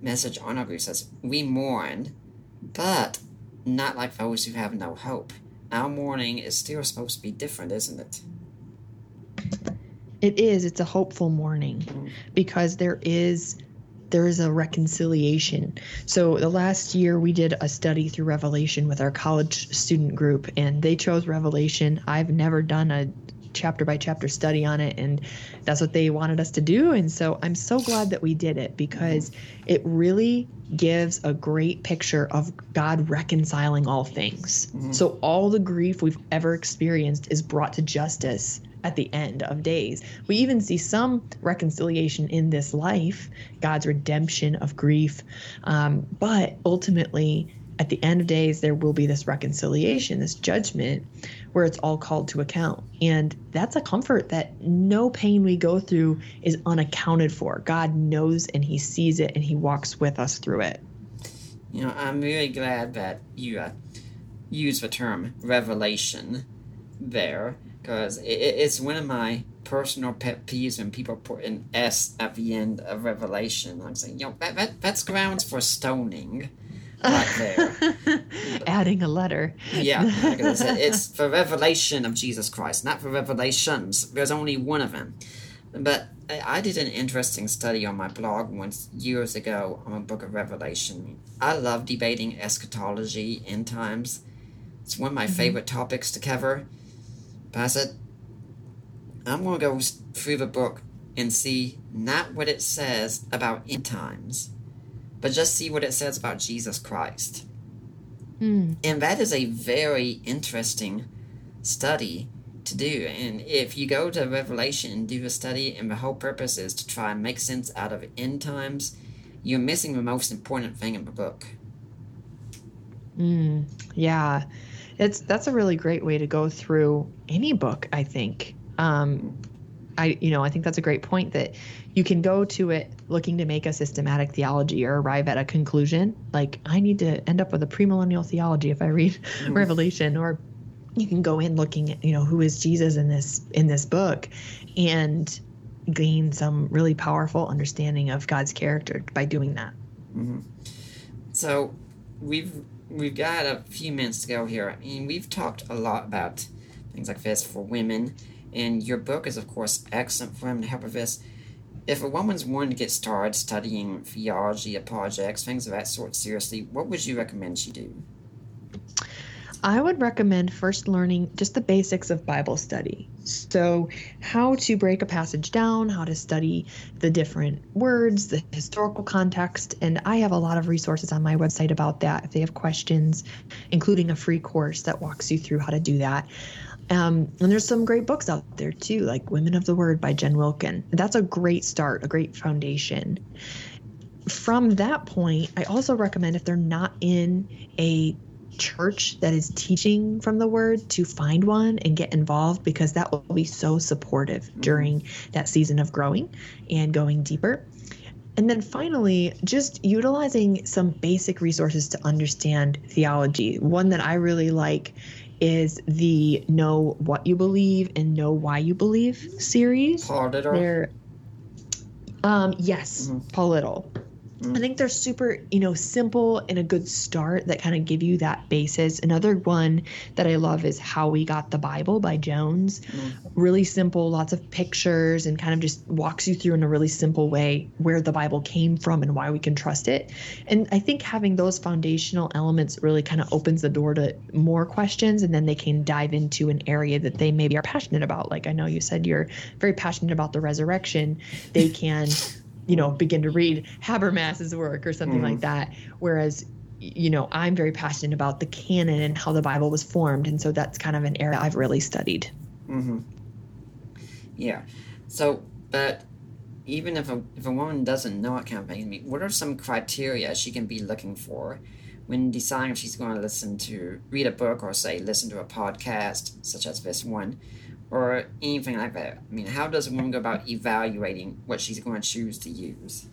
A: message on our group. It says, We mourn, but not like those who have no hope. Our morning is still supposed to be different, isn't it?
B: It is. It's a hopeful morning mm. because there is there is a reconciliation. So the last year we did a study through Revelation with our college student group and they chose Revelation. I've never done a chapter by chapter study on it and that's what they wanted us to do and so I'm so glad that we did it because it really gives a great picture of God reconciling all things. Mm-hmm. So all the grief we've ever experienced is brought to justice at the end of days. We even see some reconciliation in this life, God's redemption of grief. Um, but ultimately, at the end of days, there will be this reconciliation, this judgment, where it's all called to account. And that's a comfort that no pain we go through is unaccounted for. God knows and He sees it and He walks with us through it.
A: You know, I'm really glad that you uh, use the term revelation there, because it, it's one of my personal pet peeves when people put an S at the end of revelation. I'm saying, you know, that, that, that's grounds for stoning right there.
B: Adding a letter.
A: Yeah, it's for revelation of Jesus Christ, not for revelations. There's only one of them. But I did an interesting study on my blog once years ago on a book of Revelation. I love debating eschatology, end times. It's one of my mm-hmm. favorite topics to cover. But I said, I'm going to go through the book and see not what it says about end times, but just see what it says about Jesus Christ. Mm. And that is a very interesting study to do. And if you go to Revelation and do a study, and the whole purpose is to try and make sense out of end times, you're missing the most important thing in the book.
B: Mm, yeah, it's that's a really great way to go through any book. I think. Um, I you know I think that's a great point that you can go to it looking to make a systematic theology or arrive at a conclusion. Like, I need to end up with a premillennial theology if I read mm-hmm. Revelation, or you can go in looking at, you know, who is Jesus in this in this book and gain some really powerful understanding of God's character by doing that.
A: Mm-hmm. So we've we've got a few minutes to go here. I mean, we've talked a lot about things like this for women, and your book is, of course, excellent for them to help with this if a woman's wanting to get started studying theology, projects, things of that sort seriously, what would you recommend she do?
B: I would recommend first learning just the basics of Bible study. So, how to break a passage down, how to study the different words, the historical context. And I have a lot of resources on my website about that if they have questions, including a free course that walks you through how to do that. Um, and there's some great books out there too, like Women of the Word by Jen Wilkin. That's a great start, a great foundation. From that point, I also recommend if they're not in a church that is teaching from the word to find one and get involved because that will be so supportive mm-hmm. during that season of growing and going deeper. And then finally, just utilizing some basic resources to understand theology. One that I really like is the Know What You Believe and Know Why You Believe series.
A: Paul Little?
B: um, yes, mm-hmm. Paul Little. I think they're super, you know, simple and a good start that kind of give you that basis. Another one that I love is How We Got the Bible by Jones. Mm. Really simple, lots of pictures, and kind of just walks you through in a really simple way where the Bible came from and why we can trust it. And I think having those foundational elements really kind of opens the door to more questions, and then they can dive into an area that they maybe are passionate about. Like I know you said you're very passionate about the resurrection. They can you know, begin to read Habermas's work or something mm-hmm. like that. Whereas, you know, I'm very passionate about the canon and how the Bible was formed. And so that's kind of an area I've really studied.
A: Mm-hmm. Yeah. So, but even if a, if a woman doesn't know what kind of what are some criteria she can be looking for when deciding if she's going to listen to, read a book or say, listen to a podcast, such as this one? Or anything like that. I mean, how does a woman go about evaluating what she's going to choose to use?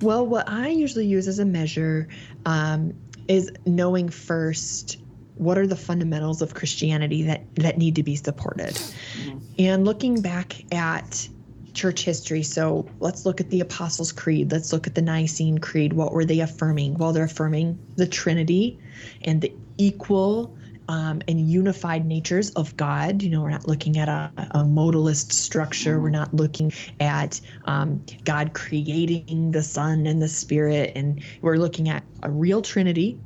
B: Well, what I usually use as a measure um, is knowing first what are the fundamentals of Christianity that that need to be supported, mm-hmm. and looking back at church history. So let's look at the Apostles' Creed. Let's look at the Nicene Creed. What were they affirming? Well, they're affirming the Trinity and the equal um, and unified natures of God. You know, we're not looking at a, a modalist structure. We're not looking at um, God creating the Son and the Spirit, and we're looking at a real Trinity.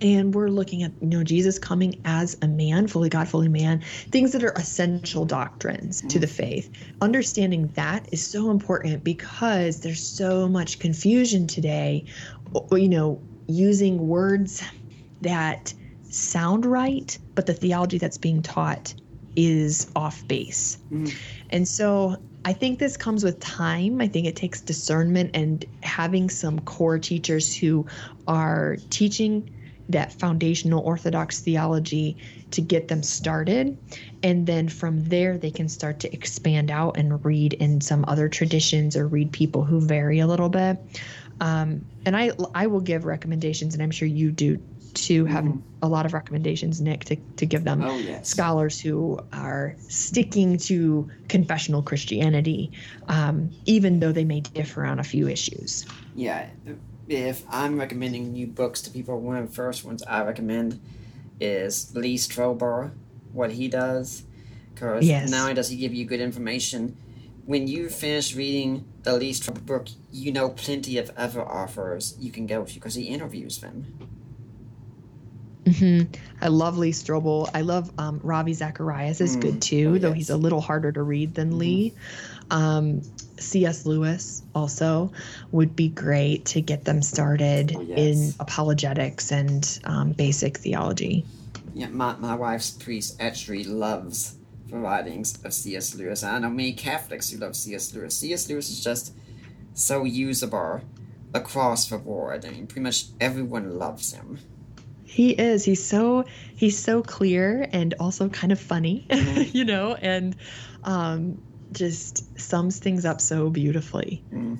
B: And we're looking at, you know, Jesus coming as a man, fully God, fully man, things that are essential doctrines to the faith. Understanding that is so important because there's so much confusion today, you know, using words that sound right, but the theology that's being taught is off base. Mm. And so I think this comes with time. I think it takes discernment and having some core teachers who are teaching that foundational orthodox theology to get them started and then from there they can start to expand out and read in some other traditions or read people who vary a little bit um, and I I will give recommendations, and I'm sure you do to have mm. a lot of recommendations, Nick, to, to give them
A: oh, yes.
B: scholars who are sticking to confessional Christianity, um, even though they may differ on a few issues.
A: Yeah, if I'm recommending new books to people, one of the first ones I recommend is Lee Strobel, what he does, because yes. not only does he give you good information, when you finish reading the Lee Strobel book, you know plenty of other authors you can go to because he interviews them.
B: Mm-hmm. I love Lee Strobel. I love um, Ravi Zacharias is mm. good too, oh, though yes. he's a little harder to read than mm-hmm. Lee. Um, C.S. Lewis also would be great to get them started oh, yes. in apologetics and um, basic theology.
A: Yeah, my, my wife's priest actually loves the writings of C.S. Lewis. I know many Catholics who love C.S. Lewis. C.S. Lewis is just so usable across the board. I mean, pretty much everyone loves him.
B: He is. He's so he's so clear and also kind of funny, mm. you know, and um, just sums things up so beautifully.
A: Mm.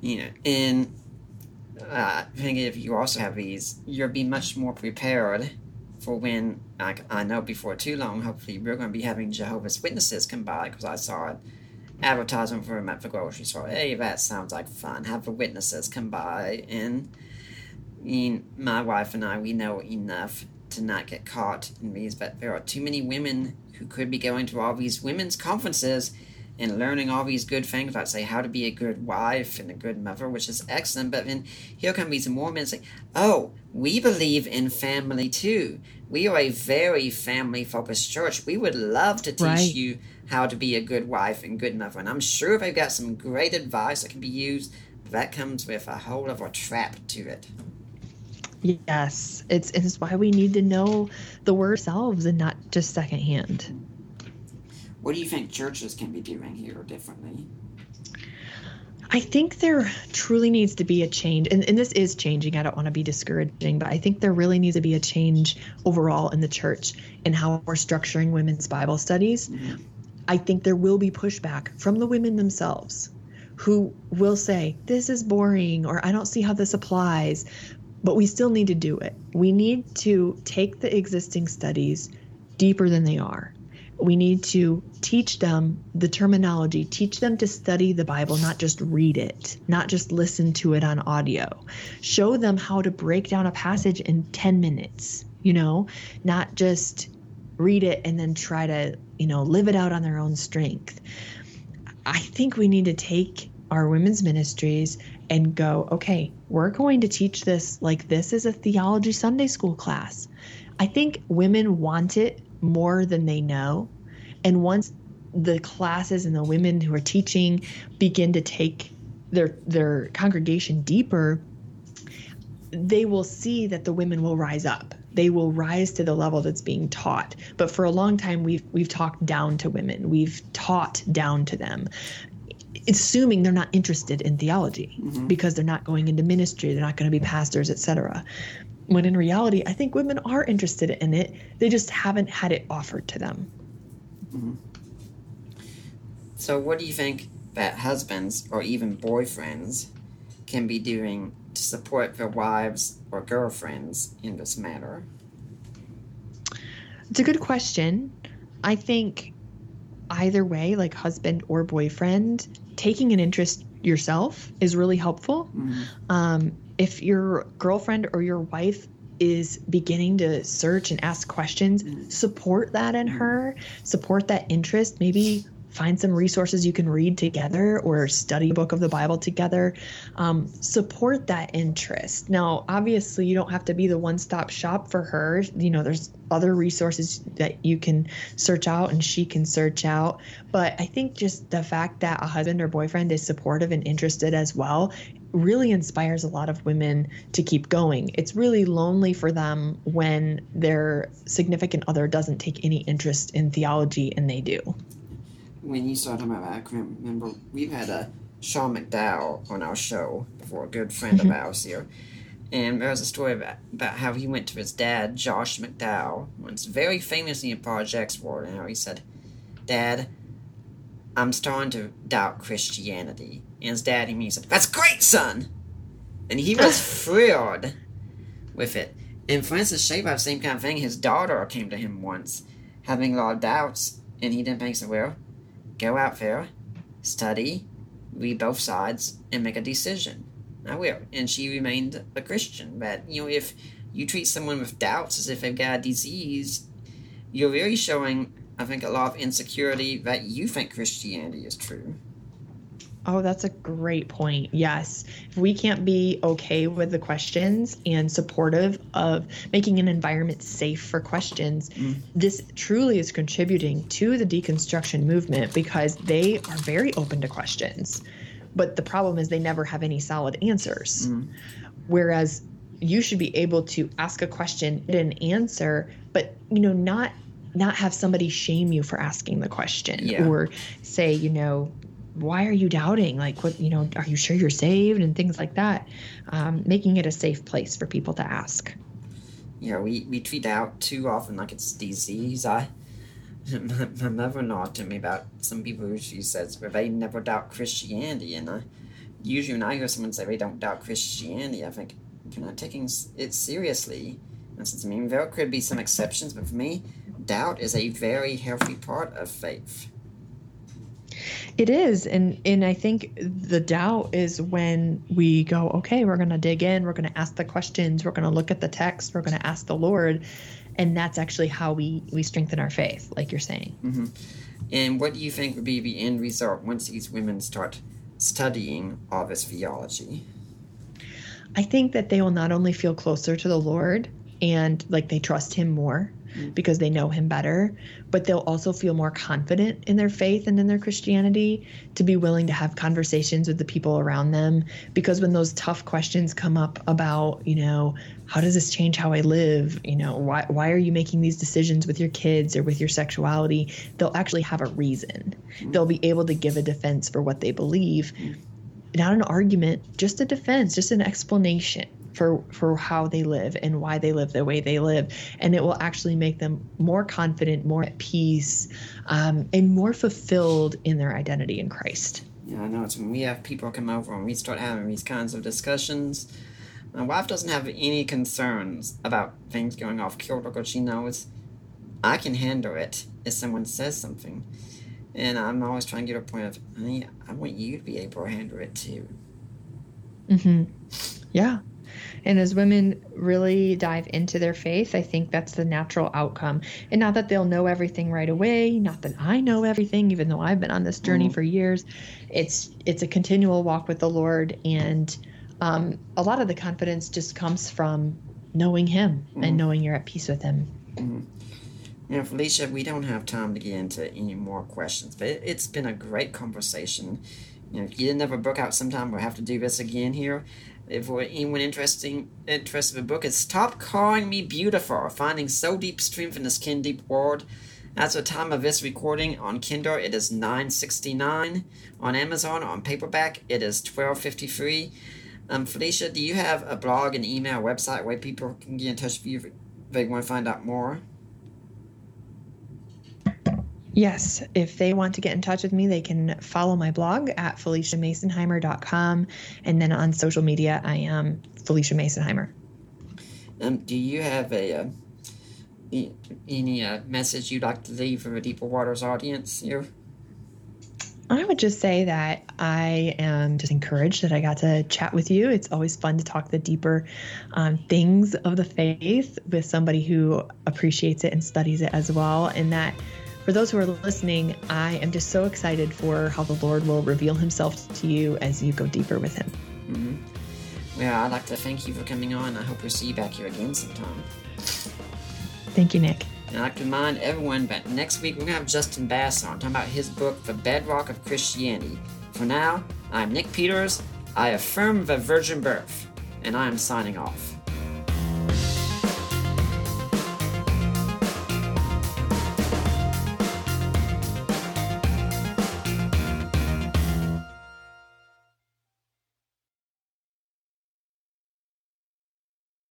A: Yeah, and uh, I think if you also have these, you'll be much more prepared for when like, I know before too long. Hopefully, we're going to be having Jehovah's Witnesses come by because I saw it advertisement for them at the grocery store. Hey, that sounds like fun. Have the witnesses come by and mean, my wife and I, we know enough to not get caught in these, but there are too many women who could be going to all these women's conferences and learning all these good things about, say, how to be a good wife and a good mother, which is excellent. But then here come these Mormons saying, oh, we believe in family too. We are a very family focused church. We would love to teach right. you how to be a good wife and good mother. And I'm sure they've got some great advice that can be used. But that comes with a whole other trap to it.
B: Yes, it's it's why we need to know the word ourselves and not just secondhand.
A: What do you think churches can be doing here differently?
B: I think there truly needs to be a change, and, and this is changing. I don't want to be discouraging, but I think there really needs to be a change overall in the church in how we're structuring women's Bible studies. Mm-hmm. I think there will be pushback from the women themselves who will say, This is boring, or I don't see how this applies. But we still need to do it. We need to take the existing studies deeper than they are we need to teach them the terminology, teach them to study the Bible, not just read it, not just listen to it on audio. Show them how to break down a passage in 10 minutes, you know, not just read it and then try to, you know, live it out on their own strength. I think we need to take our women's ministries and go, okay, we're going to teach this like this is a theology Sunday school class. I think women want it more than they know. And once the classes and the women who are teaching begin to take their their congregation deeper, they will see that the women will rise up. They will rise to the level that's being taught. But for a long time we've we've talked down to women. We've taught down to them assuming they're not interested in theology mm-hmm. because they're not going into ministry, they're not going to be pastors, etc when in reality, I think women are interested in it. They just haven't had it offered to them.
A: Mm-hmm. So, what do you think that husbands or even boyfriends can be doing to support their wives or girlfriends in this matter?
B: It's a good question. I think either way, like husband or boyfriend, taking an interest yourself is really helpful. Mm-hmm. Um, if your girlfriend or your wife is beginning to search and ask questions, support that in her, support that interest. Maybe find some resources you can read together or study a book of the Bible together. Um, support that interest. Now, obviously, you don't have to be the one stop shop for her. You know, there's other resources that you can search out and she can search out. But I think just the fact that a husband or boyfriend is supportive and interested as well really inspires a lot of women to keep going. It's really lonely for them when their significant other doesn't take any interest in theology and they do
A: when you started talking about that, I remember we've had a Sean McDowell on our show before, a good friend of ours here. And there was a story about, about how he went to his dad, Josh McDowell, once very famously in Projects World, and how he said, Dad, I'm starting to doubt Christianity. And his dad, he said, That's great, son! And he was thrilled with it. And Francis Schaeffer, same kind of thing, his daughter came to him once, having a lot of doubts, and he didn't think so well go out there, study, read both sides, and make a decision. I will. And she remained a Christian. But, you know, if you treat someone with doubts as if they've got a disease, you're really showing, I think, a lot of insecurity that you think Christianity is true.
B: Oh, that's a great point. Yes. If we can't be okay with the questions and supportive of making an environment safe for questions, mm. this truly is contributing to the deconstruction movement because they are very open to questions. But the problem is they never have any solid answers. Mm. Whereas you should be able to ask a question, get an answer, but you know, not not have somebody shame you for asking the question yeah. or say, you know, why are you doubting? Like, what, you know, are you sure you're saved and things like that? Um, making it a safe place for people to ask.
A: Yeah, we, we treat out too often like it's disease. I, my, my mother-in-law told me about some people who she says but they never doubt Christianity, and I, usually when I hear someone say they don't doubt Christianity, I think you're not taking it seriously. And since I mean there could be some exceptions, but for me, doubt is a very healthy part of faith.
B: It is, and and I think the doubt is when we go, okay, we're going to dig in, we're going to ask the questions, we're going to look at the text, we're going to ask the Lord, and that's actually how we we strengthen our faith, like you're saying.
A: Mm-hmm. And what do you think would be the end result once these women start studying all this theology?
B: I think that they will not only feel closer to the Lord and like they trust Him more. Because they know Him better, but they'll also feel more confident in their faith and in their Christianity to be willing to have conversations with the people around them. Because when those tough questions come up about, you know, how does this change how I live? You know, why, why are you making these decisions with your kids or with your sexuality? They'll actually have a reason. Mm. They'll be able to give a defense for what they believe. Mm not an argument, just a defense, just an explanation for for how they live and why they live the way they live and it will actually make them more confident more at peace um, and more fulfilled in their identity in christ
A: yeah i know it's when we have people come over and we start having these kinds of discussions my wife doesn't have any concerns about things going off kilter because she knows i can handle it if someone says something and I'm always trying to get a point of, honey, I want you to be able to handle it too.
B: Mm-hmm. Yeah. And as women really dive into their faith, I think that's the natural outcome. And not that they'll know everything right away, not that I know everything, even though I've been on this journey mm-hmm. for years. It's it's a continual walk with the Lord, and um, a lot of the confidence just comes from knowing Him mm-hmm. and knowing you're at peace with Him.
A: Mm-hmm. Know, Phylicia, we don't have time to get into any more questions, but it, has been a great conversation. You know, if you didn't have a book out sometime, we'll have to do this again here. If anyone interesting interested in the book, it's Stop Calling Me Beautiful, Finding Soul Deep Strength in This Skin Deep World. As of the time of this recording on Kindle, it is 969. On Amazon, on paperback, it is 1253. Um, Phylicia, do you have a blog, an email, website where people can get in touch with you if they want to find out more?
B: Yes, if they want to get in touch with me, they can follow my blog at PhyliciaMasonheimer.com. And then on social media, I am Phylicia Masonheimer.
A: Um, do you have a uh, any uh, message you'd like to leave for the Deeper Waters audience here?
B: I would just say that I am just encouraged that I got to chat with you. It's always fun to talk the deeper um, things of the faith with somebody who appreciates it and studies it as well. And that for those who are listening, I am just so excited for how the Lord will reveal himself to you as you go deeper with him.
A: Mm-hmm. Well, I'd like to thank you for coming on. I hope we'll see you back here again sometime.
B: Thank you, Nick.
A: And I'd like to remind everyone that next week we're going to have Justin Bass on talking about his book, The Bedrock of Christianity. For now, I'm Nick Peters. I affirm the virgin birth, and I am signing off.